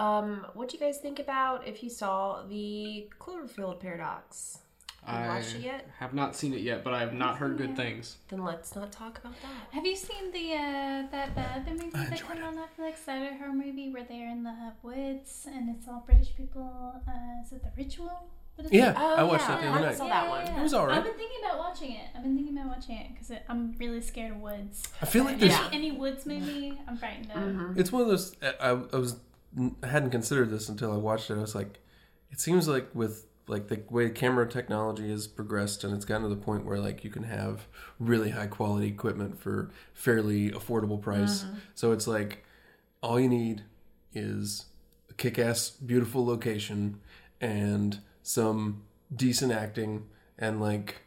Um, what do you guys think about if you saw the Cloverfield paradox? Have you I watched it yet? have not seen it yet, but I have not heard good things. Then let's not talk about that. Have you seen the uh, that the other movie I that enjoyed came on Netflix, the other horror movie where they're in the woods and it's all British people? Uh, is it The Ritual? What is Yeah, it? Oh, I watched yeah. that the I other night. saw that one. It was alright. I've been thinking about watching it. I've been thinking about watching it because I'm really scared of woods. I feel like Any, there's. Yeah. any woods movie, I'm frightened of. It's one of those. I, I was. I hadn't considered this until I watched it. I was like, it seems like with like the way camera technology has progressed, and it's gotten to the point where like you can have really high quality equipment for fairly affordable price. Mm-hmm. So it's like all you need is a kick-ass, beautiful location and some decent acting, and like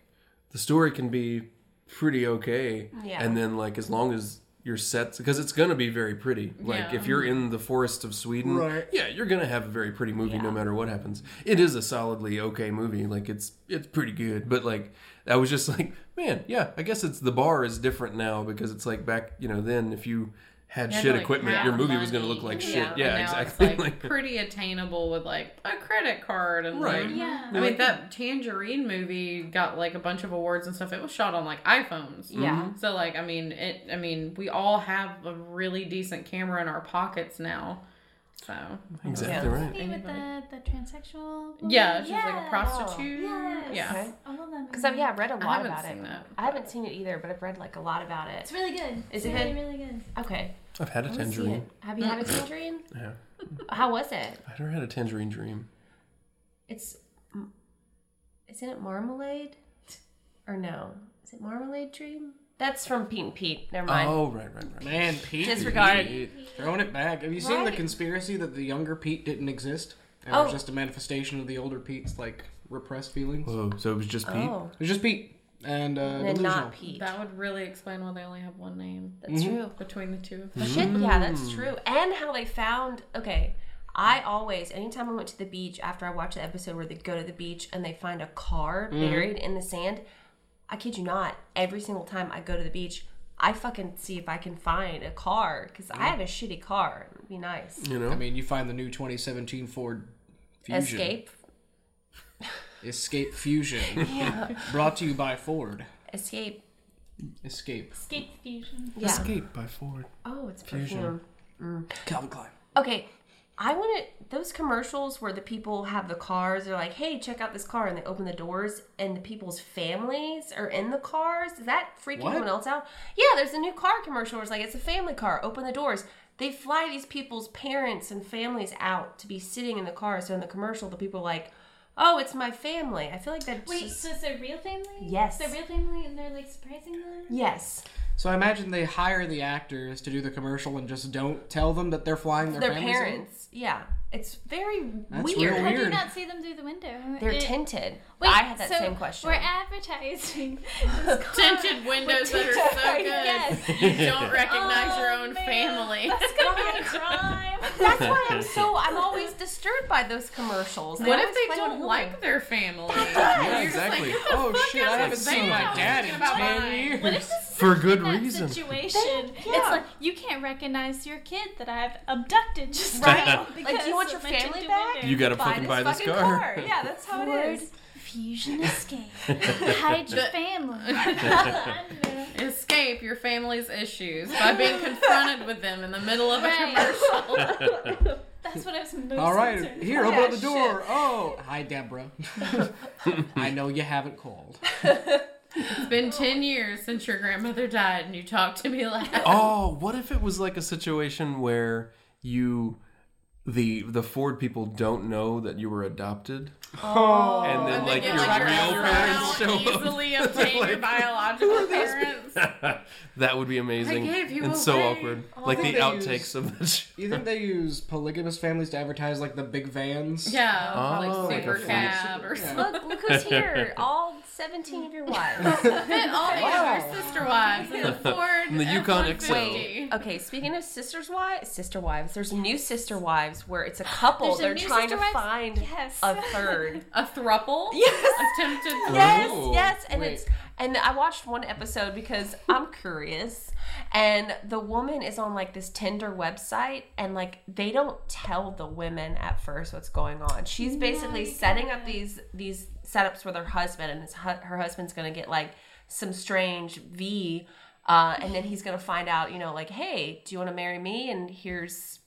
the story can be pretty okay. Yeah. And then like as long as your sets because it's gonna be very pretty. Like Yeah. if you're in the forest of Sweden, Right. yeah, you're gonna have a very pretty movie no matter what happens. It is a solidly okay movie. Like it's it's pretty good. But like I was just like, man, yeah, I guess it's the bar is different now because it's like back you know, then if you had shit like, equipment, your movie was gonna look like Yeah. shit. And Yeah, exactly. It's like pretty attainable with like a credit card and Right. like Yeah. I mean that Tangerine movie got like a bunch of awards and stuff. It was shot on like iPhones. Yeah. Mm-hmm. So like I mean it I mean we all have a really decent camera in our pockets now. So exactly Yeah. right. See with the, the transsexual. woman? yeah, she's like a prostitute. Yes. Yeah. Okay. I love that movie. Because I've yeah read a lot about it. that. I haven't seen it either, but I've read like a lot about it. It's really good. Is it's it really, good? really good. Okay, I've had a I tangerine. Have you had a tangerine? Yeah. How was it? I've never had a tangerine dream. It's mm, isn't it marmalade or no? Is it marmalade dream? That's from Pete and Pete. Never mind. Oh right, right, right. Man, Pete. Disregard. Pete, throwing it back. Have you seen the conspiracy that the younger Pete didn't exist? And it Oh. was just a manifestation of the older Pete's like repressed feelings. Whoa, so it was just Pete? Oh, It was just Pete and uh, and delusional. not Pete. That would really explain why they only have one name That's true. between the two. of Shit, yeah, that's true. And how they found okay. I always, anytime I went to the beach after I watched the episode where they go to the beach and they find a car buried in the sand, I kid you not, every single time I go to the beach, I fucking see if I can find a car because I have a shitty car. It'd be nice. You know? I mean, you find the new 2017 Ford Fusion. Escape. Escape Fusion. yeah. Brought to you by Ford. Escape. Escape. Escape Fusion. Yeah. Escape by Ford. Oh, it's Fusion. perfume. Mm. Calvin Klein. Okay, I want to those commercials where the people have the cars. They're like, "Hey, check out this car," and they open the doors, and the people's families are in the cars. Does that freak What? anyone else out? Yeah, there's a new car commercial. Where it's like it's a family car. Open the doors. They fly these people's parents and families out to be sitting in the car. So in the commercial, the people are like, "Oh, it's my family." I feel like that's Wait, just so it's a real family? Yes. It's a real family and they're like surprising them? yes, So I imagine they hire the actors to do the commercial and just don't tell them that they're flying their, their parents. Yeah, it's very That's weird. real How do you not see them through the window? They're It- tinted. Wait, I had that so same question. We're advertising this car Tinted windows that are so good. Yes. You don't recognize your Oh, own man. family. That's gonna be a crime. That's why I'm so I'm always disturbed by those commercials. What if they don't like their family? Yeah, You're exactly. Like, Oh shit, I haven't seen my dad in about 10 years. What if this is For like good in that reason. Situation. yeah. It's like you can't recognize your kid that I've abducted just Right? now Like, do because you want your family tinted back? window. You gotta Buy fucking buy this fucking car. Yeah, that's how Ford it is. Fusion escape. Hide your family. Escape your family's issues by being confronted with them in the middle of a Right. commercial. That's what I was most All right, concerned here, about. open up Yeah, the door. Oh, hi, Deborah. I know you haven't called. It's been 10 years since your grandmother died and you talked to me like Oh, what if it was like a situation where you the the Ford people don't know that you were adopted? Oh, and then And like get, your like, real parents show don't up. easily obtain your biological parents. that would be amazing. gave you and so away. awkward. I like the think they outtakes use- of the show. You think they use polygamous families to advertise like the big vans? Yeah, Oh, like like super a cab or Yeah. something. look, look who's here. All 17 of your wives. Fit all eight Wow. of your sister wives in the Ford And the Yukon F-150. XL. Okay, speaking of sisters' wives, sister wives, there's new sister wives where it's a couple. There's a They're new trying to Wives? find Yes. a third. A thruple? Yes. Attempted Yes, Ooh. yes, and Wait. it's And I watched one episode because I'm curious. And the woman is on like this Tinder website, and like they don't tell the women at first what's going on. She's basically setting up these these setups with her husband, and his, her husband's gonna get like some strange V, uh, and then he's gonna find out, you know, like, hey, do you want to marry me? And here's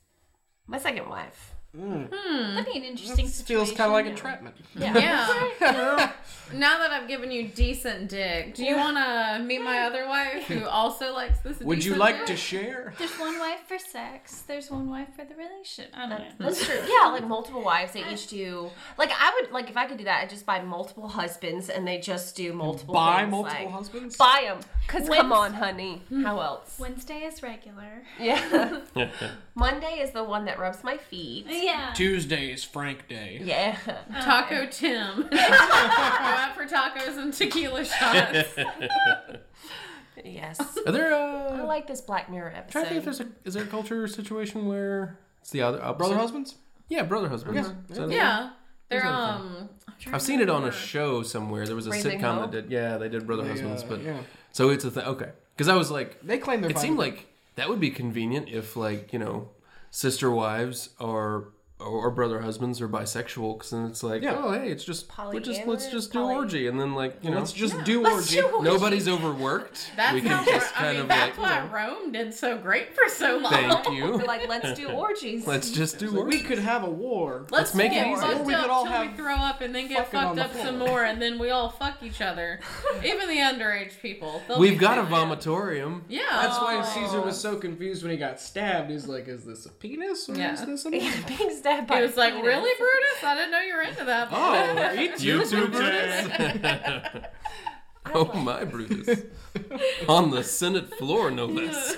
my second wife. Mm. Hmm. That'd be an interesting situation. Feels kind of like entrapment. Yeah. now that I've given you decent dick, do you want to meet my other wife who also likes this? Would you like dick? to share? There's one wife for sex. There's one wife for the relation. I don't know. That's true. Yeah, like multiple wives. They each do. Like I would like if I could do that. I'd just buy multiple husbands, and they just do multiple. Buy things, multiple like, husbands? Buy them, cause come on, honey. Hmm. How else? Wednesday is regular. Yeah. Monday is the one that rubs my feet. Yeah. Tuesday is Frank Day. Yeah. Taco Tim? Go out for tacos and tequila shots. yes. Are there? I Uh, like this Black Mirror I'm trying to think if there's a is there a culture situation where it's the other opposite? Brother husbands? Yeah, brother husbands. Okay. Is that- Yeah. They're um. I'm trying I've seen it on a show somewhere. There was a Raising sitcom Hope? that did. Yeah, they did brother They, husbands, uh, but yeah. so it's a thing. Okay, because I was like, They claim they're it fine seemed like that would be convenient if like you know sister wives are or, or brother husbands are bisexual because then it's like Yeah. oh hey it's just we just let's just do poly- orgy and then like you know Let's just do Let's orgy. do orgy. nobody's overworked That's we how can just I kind mean, of that's like why Rome did so great for so long. thank you We're like, let's do orgies. let's just do Like, orgy we could have a war. Let's, make it easy. Or we could all have we throw up and then get fucked up some more, and then we all fuck each other even the underage people we've got a vomitorium Yeah. That's why oh. Caesar was so confused when he got stabbed. He's like, "Is this a penis or Yeah. is this a man?" Being stabbed by He was like, penis. "Really, Brutus? I didn't know you were into that." Oh, eat you too Brutus. Brutus oh my Brutus on the Senate floor no less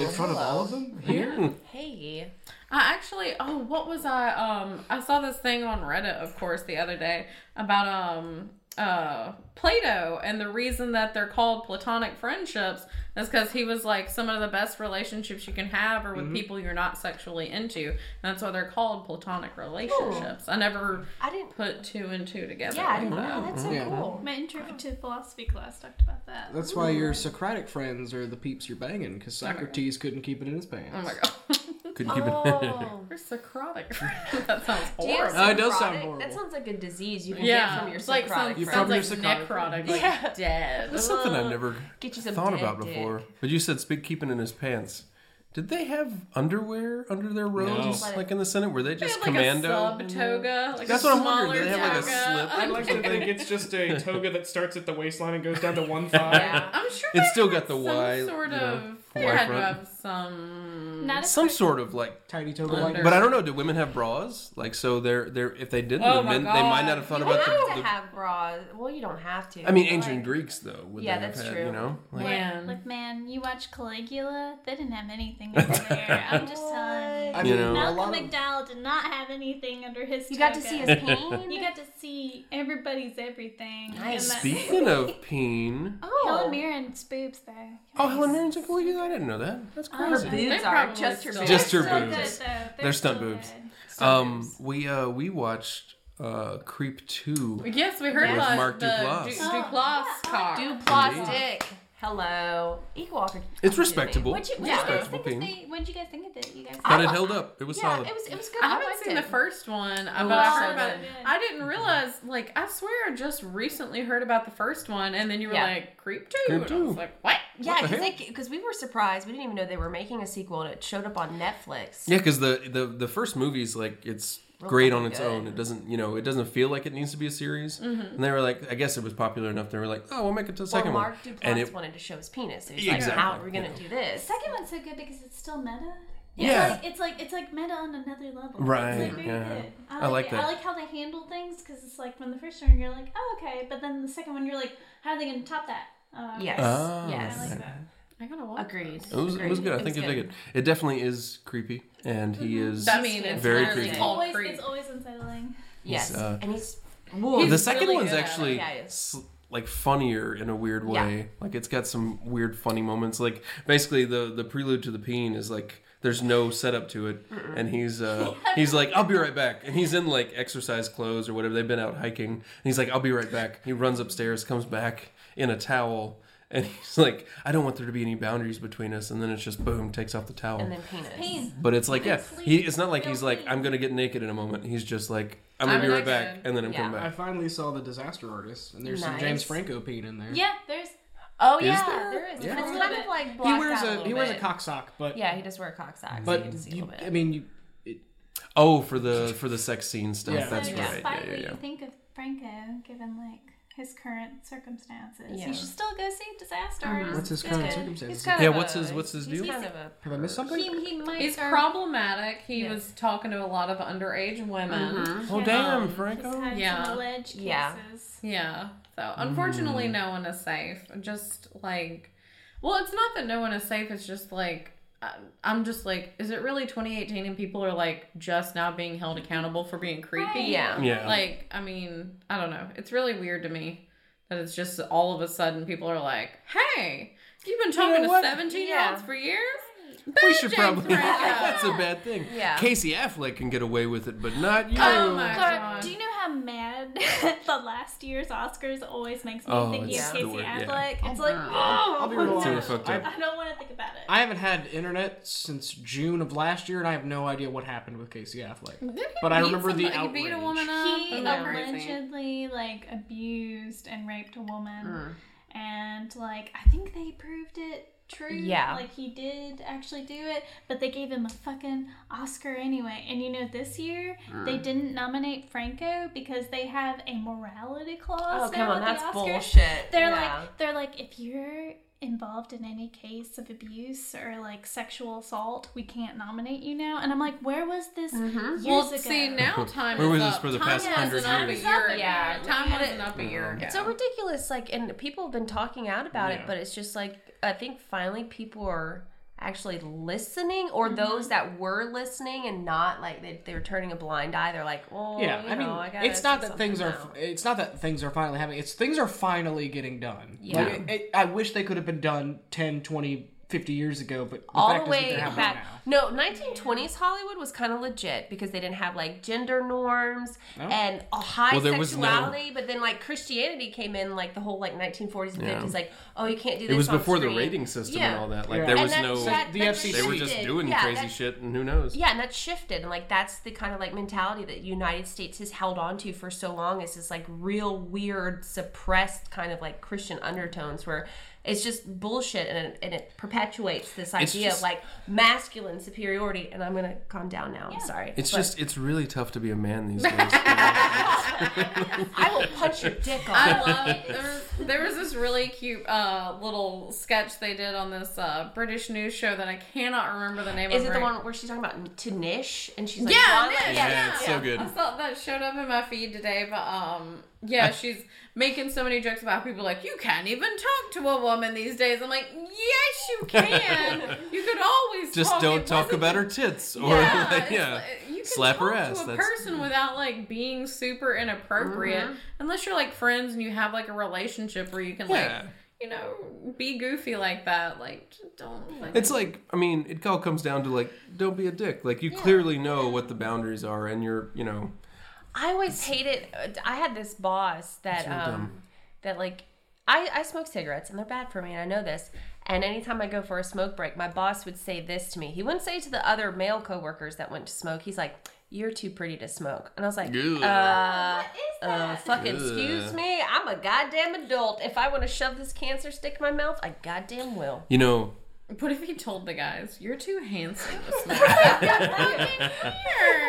In front of all of them? Here? Hey. I actually, oh, what was I? Um, I saw this thing on Reddit, of course, the other day about um uh Plato and the reason that they're called platonic friendships is because he was like some of the best relationships you can have are with people you're not sexually into. And that's why they're called platonic relationships. I never I didn't. put two and two together. Yeah, I like didn't that. know. That's so Yeah. cool. My intro to philosophy class talked about that. That's why your Socratic friends are the peeps you're banging, because Socrates couldn't keep it in his pants. Oh my god. couldn't keep it Oh. We're Socratic. that sounds Do you have horrible. Oh, it does sound necrotic? horrible. That sounds like a disease you can Yeah, get from your it's like some, psychotic You sounds from like your psychotic necrotic, friend. like Yeah. dead. That's something I've never Get you some thought dead about dick. before. But you said speak keeping in his pants. Did they have underwear under their robes, No. like in the Senate? Were they They just had, like, commando? a sub toga. Like That's a what I'm wondering. Do smaller they have, like, a toga. slip? I'd like to think it's just a toga that starts at the waistline and goes down to one thigh. Yeah. I'm sure It's they still had got the some Y, sort you know, of. They Y had to front. have some. Not as Some sort of like, Tidy toga Under- like but I don't know. Do women have bras? Like, so they're they're if they didn't, Oh the my men, they might not have thought You about have the. to the have bras. Well, you don't have to. I mean, ancient like, Greeks though. Would Yeah, they have that's had, true. You know, like, Man. Like, man, you watch Caligula? They didn't have anything under there. I'm just telling you. I You mean, know. Malcolm of McDowell did not have anything under his You got to see his pain. You got to see everybody's everything. Nice. And Speaking of pain, oh, Helen Mirren's boobs, though. oh, Helen Mirren's a Caligula. I didn't know that. That's her crazy. boobs are probably just her boobs. Just her They're boobs. still good. They're stunt boobs. Um, we uh we watched uh Creep Two. Yes, we heard With about Mark the Duplass. Du- Oh, Duplass yeah, cock. Duplass Indeed. dick. Hello. Equal opportunity. It's respectable. What'd you, what'd Yeah. you guys Respectable think of peen. the, What'd you guys think of it? You guys But it held up. It was Yeah, solid. it was it was good. I I haven't seen it. the first one, Oh, but I so heard about it. I didn't realize, like, I swear I just recently heard about the first one, and then you were Yeah. like, Creep 2. Creep and I was 2. like, what? Yeah, because because we were surprised. We didn't even know they were making a sequel, and it showed up on Netflix. Yeah, because the, the the first movie's like it's great on its good. own. It doesn't you know it doesn't feel like it needs to be a series. And they were like, I guess it was popular enough. They were like, oh, we'll make it to the Well, second Mark one. Duplass And it wanted to show his penis. So he's like, Exactly. "How are we gonna do The this?" second one's so good because it's still meta. It's Yeah. like it's like it's like meta on another level. Right, It's like yeah. good. I I like, like it. that. I like how they handle things because it's like from the first one you're like, oh okay, but then the second one you're like, how are they gonna top that? Uh, Yes. Ah. yes. I like that. I gotta watch Agreed. It was, it was good. I think you'll dig it. It definitely is creepy, and he is. I mean, it's Very literally creepy. It's called always Creep. it's always unsettling. Yes, He's, uh, and he's. He's the second really one's good at it. actually Yeah, he is. s- like funnier in a weird Yeah. way. Like it's got some weird funny moments. Like basically the the prelude to the peen is like there's no setup to it, and he's uh he's like I'll be right back, and he's in like exercise clothes or whatever. They've been out hiking, and he's like I'll be right back. He runs upstairs, comes back, in a towel, and he's like, I don't want there to be any boundaries between us, and then it's just boom, takes off the towel. And then penis. Pain. but it's like, yeah, he. It's not like he's Feel like. I'm gonna get naked in a moment. He's just like, I'm gonna I'm be right back, naked. and then I'm Yeah. coming I back. I finally saw the Disaster Artist, and there's some Nice. James Franco peen in there. Yeah, there's Oh Is yeah, there? there is. Yeah. It's kind of like He blacked wears out a, little he wears a bit. cock sock, but Yeah, he does wear a cock sock. so you but can see a you, little bit. I mean, you, it, Oh, for the for the sex scene stuff. Yeah. That's so right. despite Yeah, what yeah, yeah. you think of Franco, given like his current circumstances, Yeah. you should still go see Disaster. Artist. what's his It's current good. Circumstances? kind Yeah, of what's a- his- what's his he's deal? kind of a Have I missed something? He, he might He's start- problematic. He Yes. was talking to a lot of underage women. Mhm. Oh Yeah. damn, Um, He's Franco. had Yeah. some alleged cases. Yeah. Yeah. So unfortunately, Mm. no one is safe. Just like, well, it's not that no one is safe. It's just like I- I'm just like, is it really 2018 and people are like just now being held accountable for being creepy? Right. Yeah. Yeah. Like, I mean, I don't know. It's really weird to me that it's just all of a sudden people are like, hey, you've been talking know to 17 year olds Yeah. for years? We should probably. That's a bad thing. Yeah. Casey Affleck can get away with it, but not you. Oh my Clara, God. do you know how mad the last year's Oscars always makes me Oh, think of the Casey word- yeah. Affleck? It's like, I'll be real oh, It's honest. fucked I, up. I don't want to think about it. I haven't had internet since June of last year, and I have no idea what happened with Casey Affleck. But I beat remember the somebody- He beat a woman up. he Isn't that crazy? allegedly like abused and raped a woman, Mm. and like I think they proved it true. Yeah. like he did actually do it, but they gave him a fucking Oscar anyway. And you know, this year Mm. they didn't nominate Franco because they have a morality clause. Oh come on, that's Oscars. bullshit. They're yeah. like they're like if you're involved in any case of abuse or like sexual assault, we can't nominate you now. And I'm like, where was this Mhm. years Well, ago? see now time Where is was this up. for the time past wasn't 100 up years? A year. Yeah. time And wasn't up a year ago. It's so ridiculous. Like, and people have been talking out about it, but it's just like I think finally people are actually listening, or Mm-hmm. those that were listening and not like they, they're turning a blind eye. They're like, oh yeah, you I mean, know, I gotta it's not that things are. something now. It's not that things are finally happening. It's things are finally getting done. Yeah. Like, it, it, I wish they could have been done 10, 20, 50 years ago, but the all fact the way is that back. now. No, 1920s Hollywood was kind of legit because they didn't have like gender norms No. and a high Well, there was no- sexuality. But then like Christianity came in like the whole like 1940s and Yeah. 50s. Like, oh, you can't do this. It was on before the rating system Yeah. and all that. Like Yeah. there was that- no. that- The FCC. they were just doing Yeah, crazy shit, and who knows? Yeah, and that shifted, and like that's the kind of like mentality that United States has held on to for so long. Is this like real weird, suppressed kind of like Christian undertones where it's just bullshit, and it, and it perpetuates this idea just- of like masculine superiority. And I'm gonna calm down now. I'm sorry. It's But just it's really tough to be a man these days. I will punch your dick off. I love there was, there was this really cute uh, little sketch they did on this uh, British news show that I cannot remember the name of. Is of. it the one where she's talking about to Nish and she's like, Yeah, drawing, Nish, like- yeah, it's so good. I saw that showed up in my feed today, but um, yeah, she's making so many jokes about people like you can't even talk to a woman these days. I'm like, yes, you can. you could always Just talk. don't It talk about her tits or yeah, like, yeah. like- you can Slap her ass, to a that's- person without like being super inappropriate, Mm-hmm. unless you're like friends and you have like a relationship where you can Yeah. like you know be goofy like that. Like don't. Like, It's like I mean, it all comes down to like, don't be a dick. Like you clearly know what the boundaries are, and you're, you know, I always hated. I had this boss that um dumb. that like I I smoke cigarettes and they're bad for me and I know this. And anytime I go for a smoke break, my boss would say this to me. He wouldn't say it to the other male coworkers that went to smoke. He's like, "You're too pretty to smoke," and I was like, Ugh. "Uh, uh, fucking Ugh. excuse me. I'm a goddamn adult. If I want to shove this cancer stick in my mouth, I goddamn will." you know, what if he told the guys, "You're too handsome to smoke"?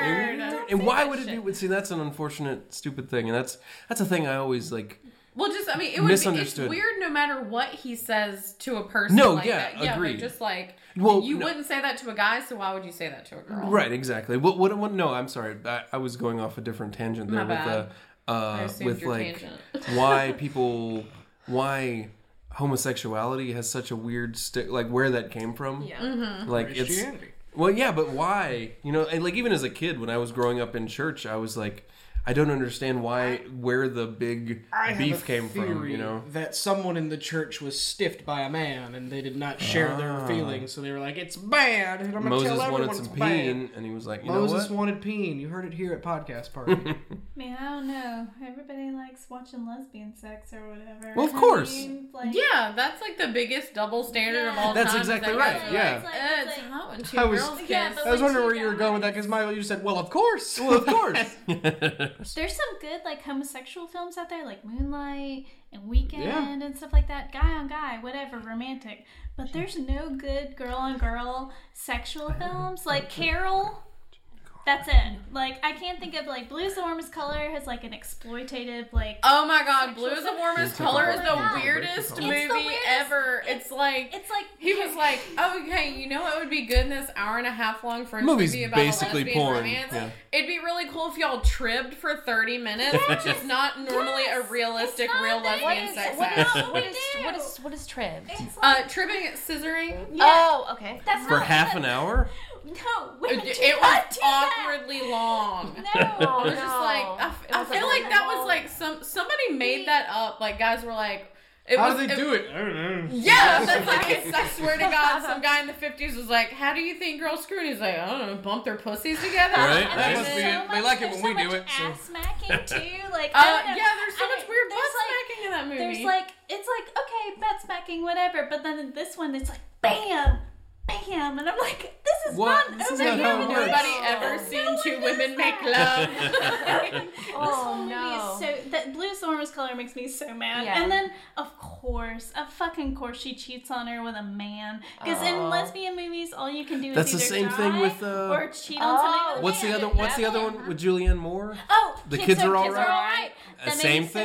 Weird. and why would it be? See, that's an unfortunate, stupid thing, and that's that's a thing I always like. Well, just I mean, it would be it's Misunderstood. weird no matter what he says to a person. No, like yeah, that. yeah, agreed. but just like Well, you no. wouldn't say that to a guy, so why would you say that to a girl? Right, exactly. What? What? what no, I'm sorry. I, I was going off a different tangent there My with bad. uh, uh, with like tangent. why people, why homosexuality has such a weird stick, like where that came from. Yeah. Mm-hmm. Like it's Christianity. well, yeah, but why? You know, and like even as a kid, when I was growing up in church, I was like, I don't understand why where the big I have beef a came from. You know, that someone in the church was stiffed by a man and they did not share their Ah. feelings, so they were like, "It's bad." And I'm gonna Moses tell everyone wanted some it's bad. peen, and he was like, you know Moses what? wanted peen. You heard it here at podcast party. Man, I don't know. Everybody likes watching lesbian sex or whatever. Well, of I course. mean, like, Yeah, that's like the biggest double standard of Yeah. all That's time. is exactly that right, yeah. Like, It's like- "Eh, it's it's like- hot when two I was- girls kiss. Yeah, but I was wondering where you were going with that because Michael, you said, "Well, of course." Well, of course. There's some good like homosexual films out there, like Moonlight and Weekend and stuff like that. Guy on guy, whatever, romantic. But there's no good girl on girl sexual films. Like Carol. That's it. Like I can't think of like Blue's the Warmest Color has like an exploitative like Oh my god, Sexual Blue is the warmest Break color is the Yeah. weirdest Break the movie the weirdest- ever. it's- It's like it's like he was like, oh, okay, you know what would be good in this hour and a half long French Movie's movie about basically a lesbian porn, romance? yeah. It'd be really cool if y'all tribbed for 30 minutes, which is not normally Yes, a realistic it's not real that- What lesbian is sex what act. is What what we is do. what is what is tribbed? it's Uh, like, tribbing, scissoring. yeah, Oh, okay. that's For not half an hour? No, It, women do it was do that. awkwardly long. No, I was no. just like, I, f- I feel like like that was like some somebody made that up. Like guys were like, it How was, do they do it? I don't know. Yeah, that's like I swear to God, some guy in the fifties was like, "How do you think girls screw?" And he's like, "I don't know, bump their pussies together." Right, And right. there's Must be so it. They much- like it there's when we do much it, so- Ass smacking too, like Uh, I don't know. yeah, there's so And much it- weird butt like- smacking in that movie. There's like it's like okay, butt smacking, whatever, but then in this one it's like bam, bam, and I'm like, this is What? not This is over not how here. it works. Nobody ever No seen one two does women make love. this Oh, whole movie no. is so that blue Storm's color makes me so mad. Yeah. And then of course, of fucking course, she cheats on her with a man. Because in Oh. lesbian movies, all you can do is That's the is either same thing with, uh, or cheat on Oh. somebody with What's the other? What's the other one with Julianne Moore? Oh, The kids are all right? right. Uh, That made same me so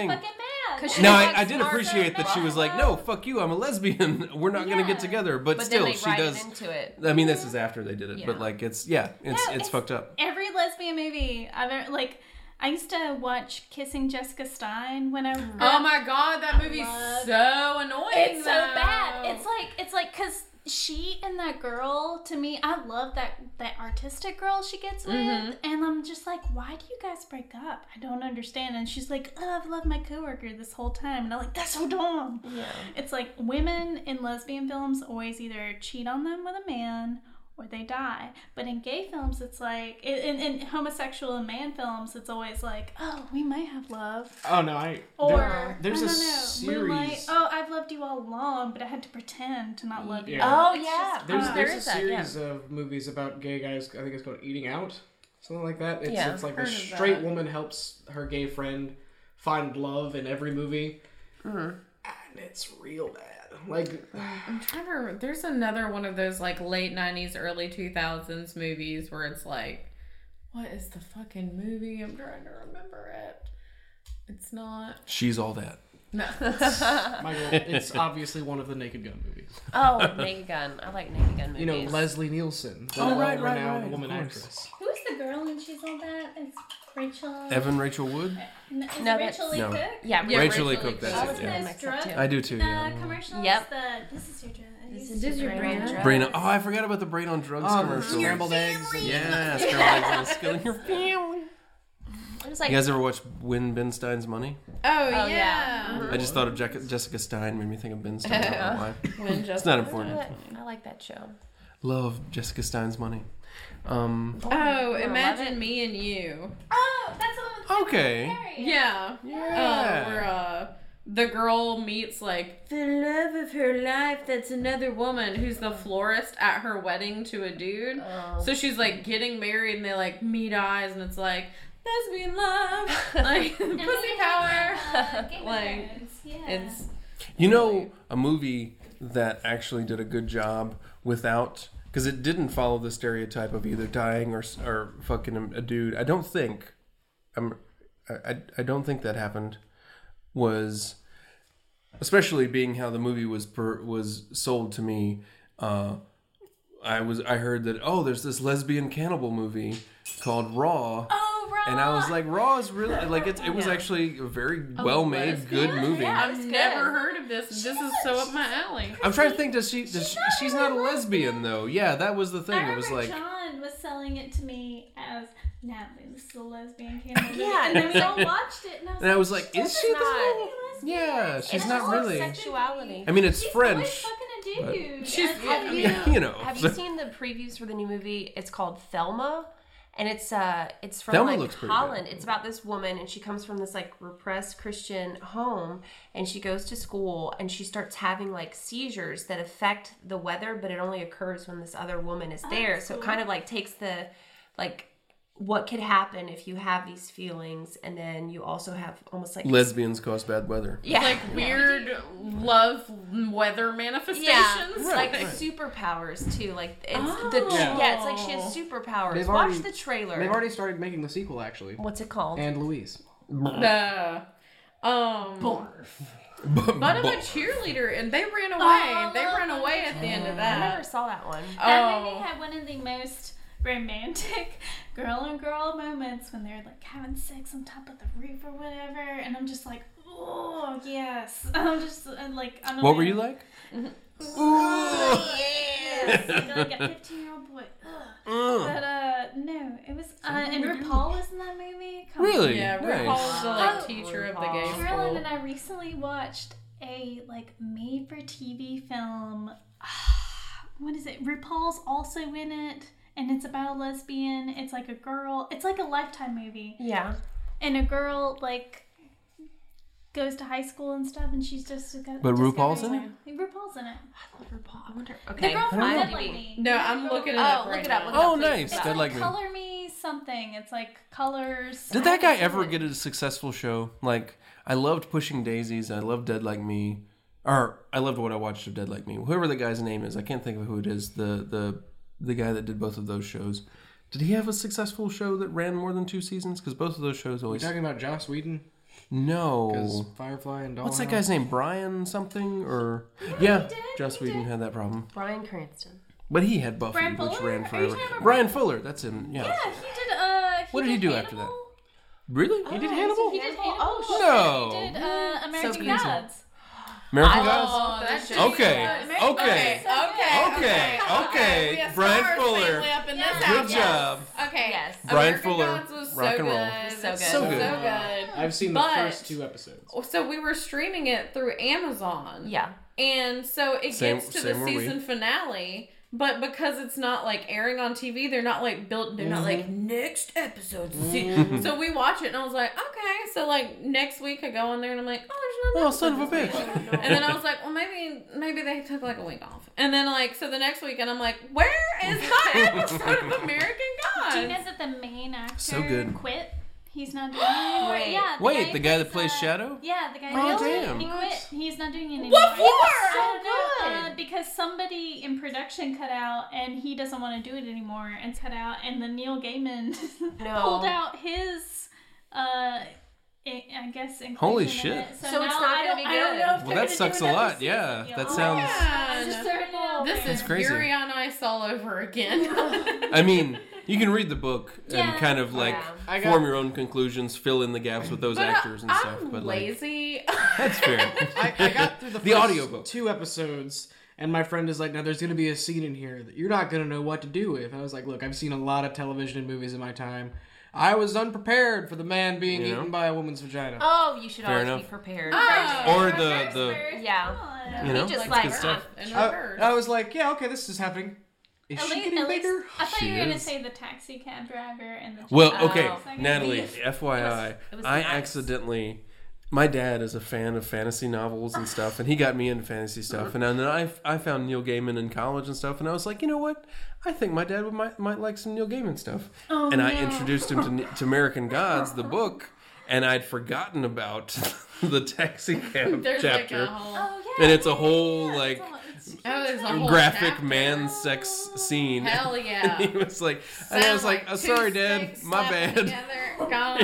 thing. fucking mad. 'Cause she No, I, I did appreciate that she was like, no, fuck you, I'm a lesbian. We're not gonna get together. But, But still, then they she write does. into it. I mean, this is after they did it, but Yeah. like, it's yeah, it's No, it's, fucked up. Every lesbian movie I've ever like. I used to watch Kissing Jessica Stein when I. oh my god, that movie's love- so annoying. It's so though. bad. It's like it's like because she and that girl to me, I love that that artistic girl she gets with, Mhm. and I'm just like, why do you guys break up? I don't understand. And she's like, oh, I've loved my coworker this whole time, and I'm like, that's so dumb. Yeah. It's like women in lesbian films always either cheat on them with a man or they die. But in gay films, it's like in, in homosexual and man films, it's always like, oh, we might have love. Oh no, I. Or there- there's I a don't know, Moonlight, series. Oh, I've loved you all along, but I had to pretend to not love you. Yeah. Oh It's yeah. just- There's uh, there's there a is that, yeah. series of movies about gay guys. I think it's called Eating Out, something like that. It's Yeah, it's like a straight that. woman helps her gay friend find love in every movie, Mm-hmm. and it's real bad. Like I'm trying to remember. There's another one of those like late 90s, early 2000s movies where it's like, what is the fucking movie? I'm trying to remember it. It's not. She's all that. No. Michael, it's obviously one of the Naked Gun movies. Oh, Naked Gun. I like Naked Gun movies. You know Leslie Nielsen, the Oh, right, right, renowned right, woman actress. Who's the girl and she's all that? It's Rachel. Evan Rachel Wood. N- Is No, Rachael Leigh no. Cook? Yeah, Yeah, Rachael Leigh Cook. That's Oh, Cook. it. isn't Yeah. drug? too. I do too. The Yeah. commercials. Yep. The this is your drug. This is is your your brain brain drug. Brain. Oh, I forgot about the brain on drugs Um, commercial. scrambled eggs. and- Yeah, scrambled eggs and skilling your family. It was like You guys ever watch Win Ben Stein's Money? Oh, yeah. yeah. I just thought of Jec- Jessica Stein, made me think of Ben Stein. I don't know why. It's not important. I like that show. Love Jessica Stein's Money. Um, Oh, imagine it. me and you. Oh, that's the one Okay. Curry. Yeah. Yeah. Uh, where uh, the girl meets like the love of her life. That's another woman who's the florist at her wedding to a dude. Oh. So she's like getting married, and they like meet eyes, and it's like lesbian love, like pussy power. uh, Like, yeah. It's You know, a movie that actually did a good job without because it didn't follow the stereotype of either dying or or fucking a, dude. I don't think. I'm. I- I don't think that happened. Was especially being how the movie was per, was sold to me. Uh, I was I heard that oh there's this lesbian cannibal movie called Raw. Oh. And I was like, Raw is really like it. It was Yeah. actually a very well made, lesbian? good movie. Yeah. I've it's never heard of this. This is so up my alley. I'm trying to think. Does she? Does She's she not she's not a lesbian though. Yeah, that was the thing. I It was like John was was selling it to me as Natalie, this is a lesbian cannibal movie. Yeah, and then we all watched it, and I was, And I was like, like, is she doesn't lesbian. Yeah, she's It's not really. sexuality. I mean, it's She's French. fucking a dude. She's- And, yeah, like, I you you know. Have you seen the previews for the new movie? It's called Thelma, and it's uh, it's from Thelma like Holland. It's about this woman, and she comes from this like repressed Christian home, and she goes to school, and she starts having like seizures that affect the weather, but it only occurs when this other woman is there. that's so it kind of like takes the like what could happen if you have these feelings, and then you also have almost like Lesbians cause bad weather. yeah, like yeah. weird love weather manifestations. Yeah, like Right. superpowers too. Like it's Oh. the Yeah. yeah. it's like she has superpowers. They've Watch already- the trailer. They've already started making the sequel, actually. What's it called? And Louise. The um, but I'm a cheerleader, and they ran away. Oh, they ran away at the end of that. I never saw that one. That movie Oh, had one of the most romantic girl on girl moments when they're like having sex on top of the roof or whatever, and I'm just like, oh yes. I'm just uh, like, I'm What were you like? Yes, like a 15 year old boy. Ugh. But uh, no, it was. Uh, and RuPaul was in that movie. Come on. Really? yeah. Nice. RuPaul's the like Oh. teacher of the game. RuPaul. Carolyn and I recently watched a like made for TV film. What is it? RuPaul's also in it, and it's about a lesbian. It's like a girl. It's like a lifetime movie, Yeah. and a girl like goes to high school and stuff, and she's just. But RuPaul's in it. RuPaul's in it. I love RuPaul. I wonder. The Okay. girl from IMDb. Dead Like Me. No, The I'm looking it Oh, up. look right it up, look Oh, please. nice. It's Dead like like color me something. It's like colors. Did that guy ever get a successful show? Like, I loved Pushing Daisies. I loved Dead Like Me. Or, I loved what I watched of Dead Like Me. Whoever the guy's name is, I can't think of who it is. The the the guy that did both of those shows. Did he have a successful show that ran more than two seasons? Because both of those shows always. You always. talking about Joss Whedon? No. Because Firefly and Dollhouse. What's that guy's name? Bryan something? Or. Yeah, did, Joss Whedon did. had that problem. Bryan Cranston. But he had Buffy, Bryan which Fuller? ran Are forever. Bryan Bryan- Fuller, that's him. Yeah. Yeah, he did. Uh, he What did he do after Hannibal. Really? He did Hannibal? He did Hannibal? Hannibal. Oh, No. He did uh, American So Gods. American I Gods? love Oh, those that shows. Okay. Okay, Okay. okay, Okay, okay. Bryan Fuller. family up in this Good job. Okay. Yes. Bryan American Fuller, Gods was rock so and roll. good. So good. So good. So good. I've seen the But- first two episodes. So we were streaming it through Amazon. Yeah. And so it Same- gets to the season finale, but because it's not like airing on TV, they're not like built. They're not like next episode. Mm-hmm. So we watch it, and I was like, okay. So like next week, I go on there, and I'm like, oh, there's no. Oh, son of a bitch. And then I was like, well, maybe maybe they took like a week off. And then like so the next week, and I'm like, where is my episode of American Gods? Do you know that the main actor So good. quit? He's not doing it anymore. Wait. yeah, the Wait, guy the guy that plays, plays uh, Shadow? Yeah, the guy. Oh, who damn. He quit. He's not doing it anymore. What for? I don't So know. good. Uh, because somebody in production cut out, and he doesn't want to do it anymore, and cut out, and then Neil Gaiman No. pulled out his. Uh, I I guess. inclusion Holy in shit. it. So now it's not I gonna don't, be good. Well, that sucks a lot. season. Yeah, Yeah. that Oh, sounds- I Man. just don't. This is crazy. Fury on Ice all over again. I mean, you can read the book and Yeah. kind of like Yeah. I got- form your own conclusions, fill in the gaps with those But, uh, actors and I'm stuff. But like, lazy. that's fair. I, I got through the, The first audiobook. two episodes, and my friend is like, "Now there's going to be a scene in here that you're not going to know what to do with." I was like, "Look, I've seen a lot of television and movies in my time. I was unprepared for the man being You know? eaten by a woman's vagina." Oh, you should Fair always enough. be prepared. Oh. Or the- the- Yeah. come. You know, just like- good stuff. In I, reverse. I was like, "Yeah, okay, this is happening." Is At she least, getting at least, bigger? I thought She you were gonna is. say the taxi cab driver and the. Well, Oh. okay, Second Natalie. beef. FYI, It was I nice. accidentally. My dad is a fan of fantasy novels and stuff, and he got me into fantasy stuff. Uh-huh. And then I, I found Neil Gaiman in college and stuff, and I was like, you know what? I think my dad would, might might like some Neil Gaiman stuff. Oh, and I introduced him to, to American Gods, the book, and I'd forgotten about the taxi cab There's like chapter. a whole. Oh yeah. And it's a whole, yeah, like, it's all- it's- Oh, there's a whole graphic chapter. man sex scene. Hell yeah. he was like, and I was Sound like, oh, two sorry, Dad, my bad. Together. God.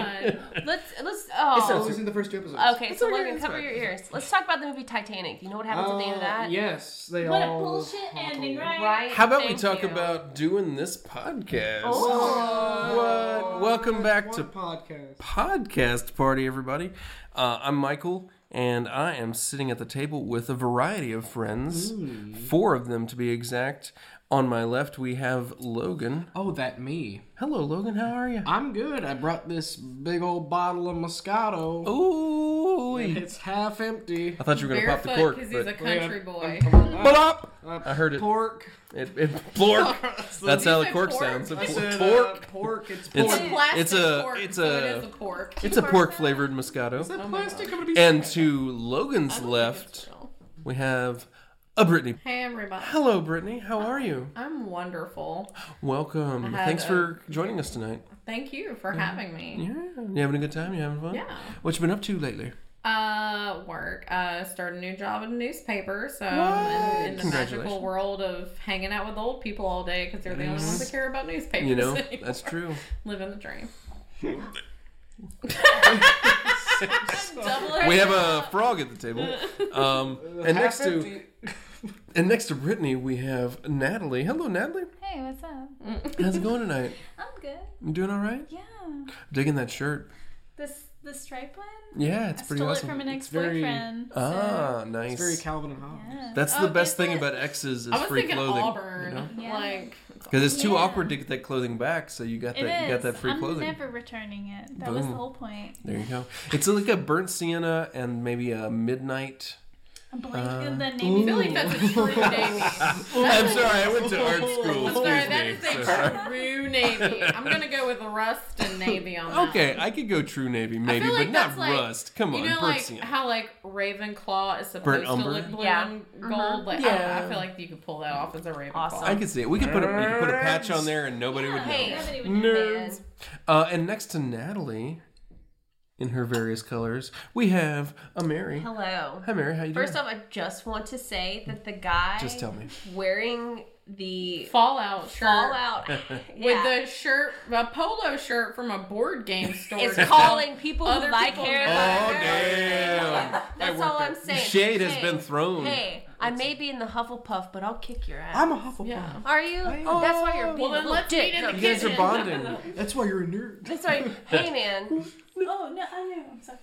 Let's let's It's oh. only seen the first two episodes. Okay, It's so okay, Logan, it's cover fine. your ears. Let's talk about the movie Titanic. You know what happens at the end of Uh, that? Yes, they What a bullshit ending, right? Right. How about we talk you. about doing this podcast? Oh. What? Welcome back to podcast. podcast party, everybody. Uh, I'm Michael, and I am sitting at the table with a variety of friends, hmm. four of them to be exact. On my left, we have Logan. Oh, that me. Hello, Logan. How are you? I'm good. I brought this big old bottle of Moscato. Ooh, It's half empty. I thought you were gonna pop the cork, because he's a country boy. Bop! Uh, I heard it. pork. It, it pork. That's how the cork pork? sounds. I Pork. said, pork. uh, pork. It's It's- pork. It's plastic It's a- pork, it's so a- it is a pork. It's a pork flavored Moscato. Is that plastic? I'm gonna be And to Logan's I don't think left, we have a Brittany. Hey everybody. Hello, Brittany. How are you? I'm wonderful. Welcome. Thanks a- for joining us tonight. Thank you for having me. Yeah, you having a good time? You having fun? Yeah. What you been up to lately? Uh, work. Uh, started a new job at a newspaper, so I'm in, in the Congratulations. magical world of hanging out with old people all day because they're the only ones that care about newspapers. You know, anymore. that's true. Living the dream. We have a frog at the table. Um, and next to empty. and next to Brittany, we have Natalie. Hello, Natalie. Hey, what's up? How's it going tonight? I'm good. You doing all right? Yeah. Digging that shirt. This the stripe one? Yeah, it's I pretty stole awesome. it from an ex-boyfriend. so- ah, nice. It's very Calvin and Hobbes. yeah. That's Oh, the best thing it? about X's is I was free thinking clothing. Auburn. Yeah. Like, Because it's too Yeah. awkward to get that clothing back, so you got It that you got that free clothing. I'm clothing. never returning it. That was the whole point. There you go. It's like a burnt sienna and maybe a midnight. I'm blanking the I feel like that's a true navy. I'm sorry, I went to art school. I'm sorry, that Excuse is a So- true navy. I'm gonna go with rust and navy on that. Okay, I could go true navy maybe, like but not like- rust. Come on, You know, burnt like sienna. how like Ravenclaw is supposed to look blue Yeah. and gold. Like, Yeah. I, I feel like you could pull that off as a Ravenclaw. Awesome. I could see it. We could put a we could put a patch on there and nobody would know. Hey, Nobody would Nerds. Uh, and next to Natalie, in her various colors, we have a Mary. Hello. Hi, Mary. How you doing? First off, I just want to say that the guy Just tell me. wearing the Fallout shirt Fallout with yeah, the shirt, a polo shirt from a board game store. is to calling people Other who like people Harry know. Oh, Potter. damn. That's all I'm saying. Shade has Hey, been thrown. Hey, I may be in the Hufflepuff, but I'll kick your ass. I'm a Hufflepuff. Yeah. Are you? Oh, that's why you're being Well, then a little let's dick. meet in the You guys are bonding. That's why you're a nerd. That's why. Hey, man. Oh no, I know. I'm sorry.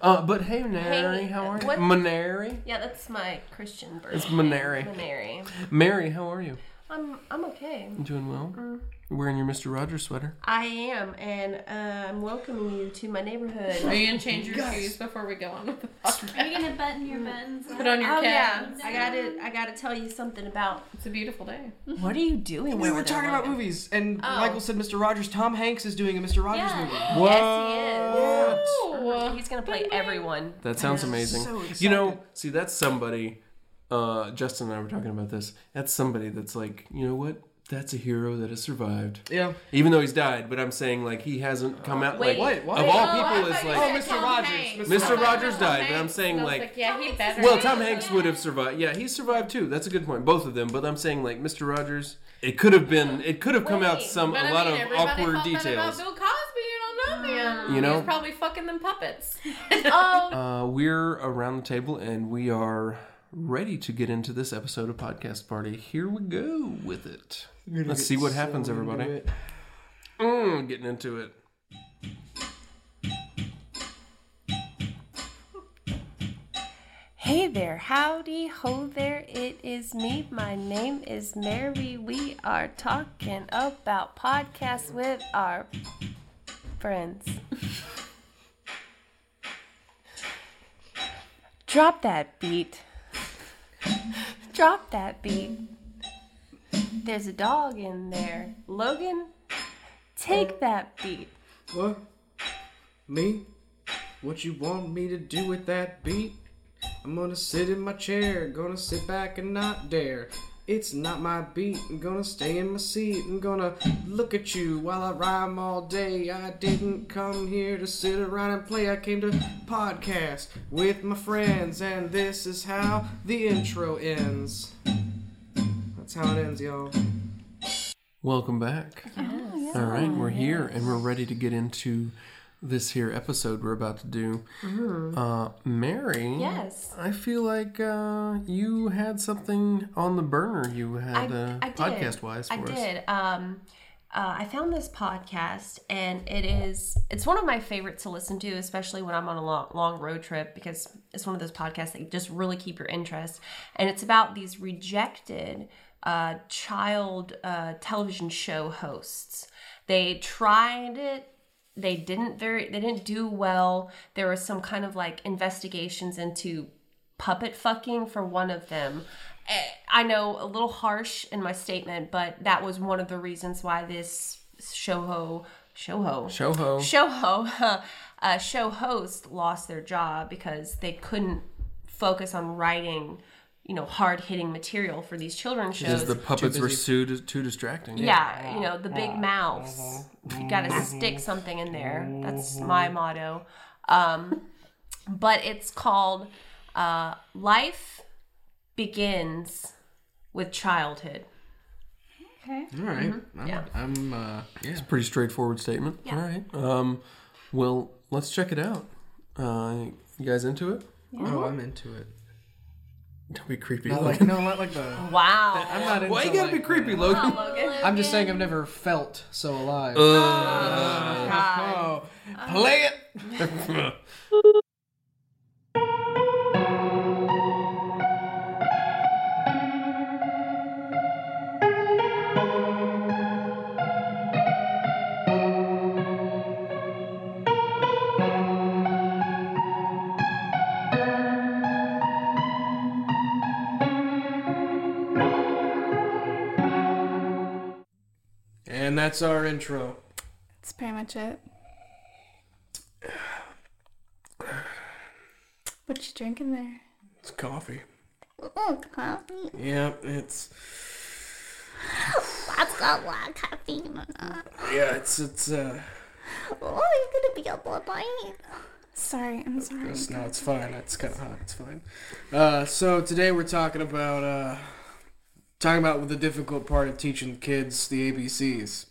Uh, but hey, Mary, Hey, how are you? what- Manary? Yeah, that's my Christian birth. It's Manary. Manary. Mary, how are you? I'm I'm okay. You doing well? Mm. You're wearing your Mr. Rogers sweater. I am, and uh, I'm welcoming you to my Are neighborhood. you gonna change your shoes before we go on with the Are podcast? you gonna button your buttons? Put on your Oh yeah, cap. I gotta I gotta tell you something about. It's a beautiful day. What are you doing? We were there, talking about movies, and Oh. Michael said Mr. Rogers. Tom Hanks is doing a Mr. Rogers Yeah. movie. Yes, Oh, he is. He's gonna play everyone. That sounds amazing. so you know, see, that's somebody. Uh, Justin and I were talking about this. That's somebody that's like, you know what? That's a hero that has survived, Yeah. even though he's died. But I'm saying like he hasn't come out Wait. like Wait, what? of all Oh, I people thought is you like said Oh, Mr. Tom Rogers. Hanks. Mr. Mr. Rogers Tom died, but I'm saying And I was like yeah, he better. Well, Tom Hanks would have survived. Yeah, he survived too. That's a good point. Both of them. But I'm saying like Mr. Rogers, it could have been. It could have come out some a lot of awkward details. About Bill Cosby, you don't know, man. You know? he was probably fucking them puppets. Oh, Uh, we're around the table and we are ready to get into this episode of Podcast Party. Here we go with it. Let's see what happens, everybody. Mm, getting into it. Hey there, howdy, ho there, it is me. My name is Mary. We are talking about podcasts with our friends. Drop that beat. Drop that beat. There's a dog in there. Logan, take that beat. What? Me? What you want me to do with that beat? I'm gonna sit in my chair, gonna sit back and not dare. It's not my beat, I'm gonna stay in my seat, I'm gonna look at you while I rhyme all day. I didn't come here to sit around and play, I came to podcast with my friends, and this is how the intro ends. That's how it ends, y'all. Welcome back. All right, we're here and we're ready to get into this here episode we're about to do. Uh, Mary. Yes. I feel like uh, you had something on the burner. You had uh, podcast wise for I us. did. Um, uh, I found this podcast, and it is it's one of my favorites to listen to, especially when I'm on a long, long road trip, because it's one of those podcasts that just really keep your interest. And it's about these rejected uh, child uh, television show hosts. They tried it. They didn't very. They didn't do well. There was some kind of like investigations into puppet fucking for one of them. Eh, I know a little harsh in my statement, but that was one of the reasons why this show ho show ho Show ho. show ho uh, show host lost their job because they couldn't focus on writing you know hard hitting material for these children's Because shows the puppets were too, too distracting. yeah, you know the big mouths you gotta stick something in there that's my motto um, but it's called uh, life begins with childhood Okay. All right. Mm-hmm. I'm, Yeah. I'm uh, It's a pretty straightforward statement. Yeah. All right. Um, well, let's check it out. Uh, you guys into it? oh, I'm into it. Don't be creepy. Not Logan. like no, not like the. wow I'm not into. Why you gotta like, be creepy, uh, Logan? Logan. I'm just saying I've never felt so alive. Uh, God. oh, play it. that's our intro. That's pretty much it. What you drinking there? It's coffee. Oh, coffee. Yeah, it's That's got a lot of caffeine in it. yeah, it's it's uh. Oh, you're gonna be up all night. Sorry, I'm sorry. It's, no, it's fine. It's kind of hot. It's fine. Uh, so today we're talking about uh, talking about the difficult part of teaching kids the ABCs.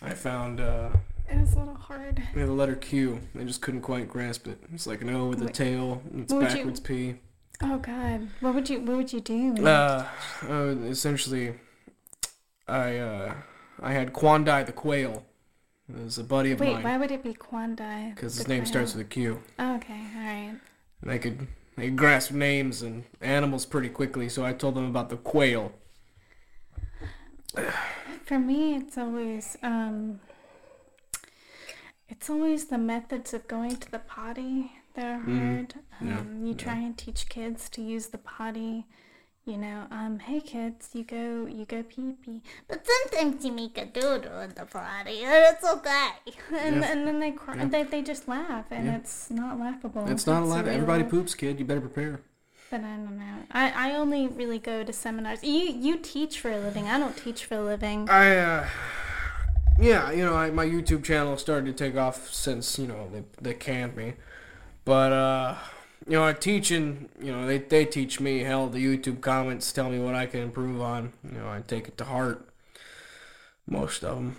I found uh, It was a little hard. we had the letter Q. They just couldn't quite grasp it. It's like an O with a tail. and It's would you- backwards P. Oh God, what would you what would you do? Uh, uh, essentially, I uh, I had Quandai the quail. It was a buddy of Wait, mine Wait, why would it be Quandai? because his name quail? starts with a Q. Oh, okay, all right. And they could they could grasp names and animals pretty quickly. So I told them about the quail. For me, it's always um, it's always the methods of going to the potty that are hard. Yeah, Um, you try and teach kids to use the potty. You know, um, hey kids, you go, you go pee pee, but sometimes you make a doodle in the potty, and it's okay. And, Yeah. and then they cry, Yeah. they, they just laugh, and Yeah. it's not laughable. It's not allowed. real- Everybody poops, kid. You better prepare. But I don't know. I, I only really go to seminars. You you teach for a living. I don't teach for a living. I uh, yeah, you know, I, my YouTube channel started to take off since you know they they canned me, but uh, you know, I teaching. You know, they they teach me. Hell, the YouTube comments tell me what I can improve on. You know, I take it to heart. Most of them.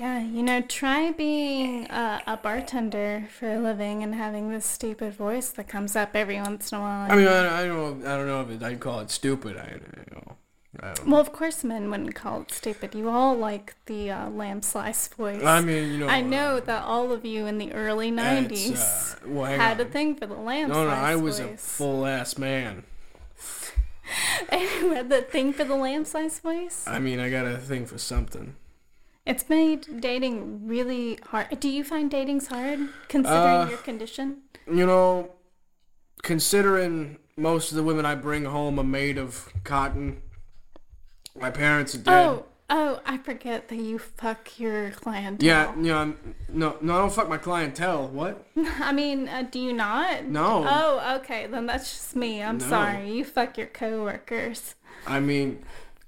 Yeah, you know, try being a, a bartender for a living and having this stupid voice that comes up every once in a while. I mean, I, I don't know. I don't know if it, I'd call it stupid. I, you know, I don't. well, of course, men wouldn't call it stupid. You all like the uh, lamb slice voice. I mean, you know. I uh, know that all of you in the early '90s uh, well, had a thing for the lamb No, no, I was a full ass man. and you had the thing for the lamb slice voice. I mean, I got a thing for something. It's made dating really hard. Do you find dating's hard considering Uh, your condition? You know, considering most of the women I bring home are made of cotton, my parents are dead. Oh, oh, I forget that you fuck your clientele. Yeah, you know, no, no, I don't fuck my clientele. What? I mean, uh, do you not? No. Oh, okay, then that's just me. I'm No. sorry. You fuck your coworkers. I mean,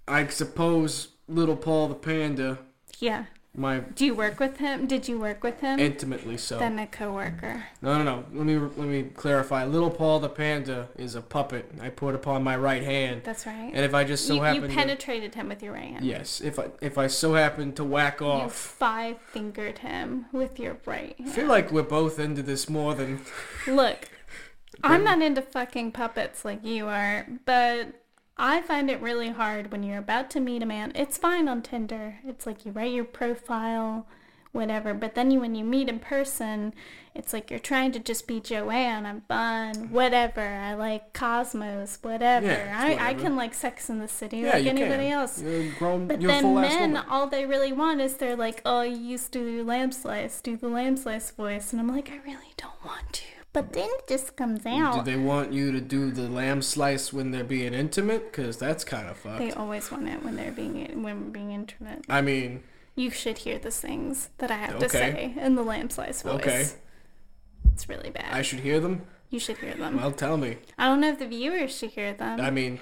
I suppose little Paul the panda, Yeah. my Do you work with him? Did you work with him? intimately so. then a coworker. No, no, no. Let me let me clarify. Little Paul the panda is a puppet I put upon my right hand, That's right. and if I just so you, you happen to penetrated him with your right hand. yes, if I if I so happen to whack off. You off. five fingered him with your right I hand. feel like we're both into this more than Look, I'm not into fucking puppets like you are, but I find it really hard when you're about to meet a man. It's fine on Tinder. It's like you write your profile whatever. But then you, when you meet in person, it's like you're trying to just be Joanne. I'm fun, whatever. I like Cosmos, whatever. Yeah, I, I can like Sex in the City Yeah, like anybody can. else. You're grown. But then men, all they really want is they're like, oh, you used to do lamb slice, do the lamb slice voice. And I'm like, I really don't want to. But then it just comes out. Do they want you to do the lamb slice when they're being intimate? Cause that's kind of fucked. They always want it when they're being when being intimate. I mean, You should hear the things that I have to say in the lamb slice voice. Okay. It's really bad. I should hear them. you should hear them. Well, tell me. I don't know if the viewers should hear them. I mean,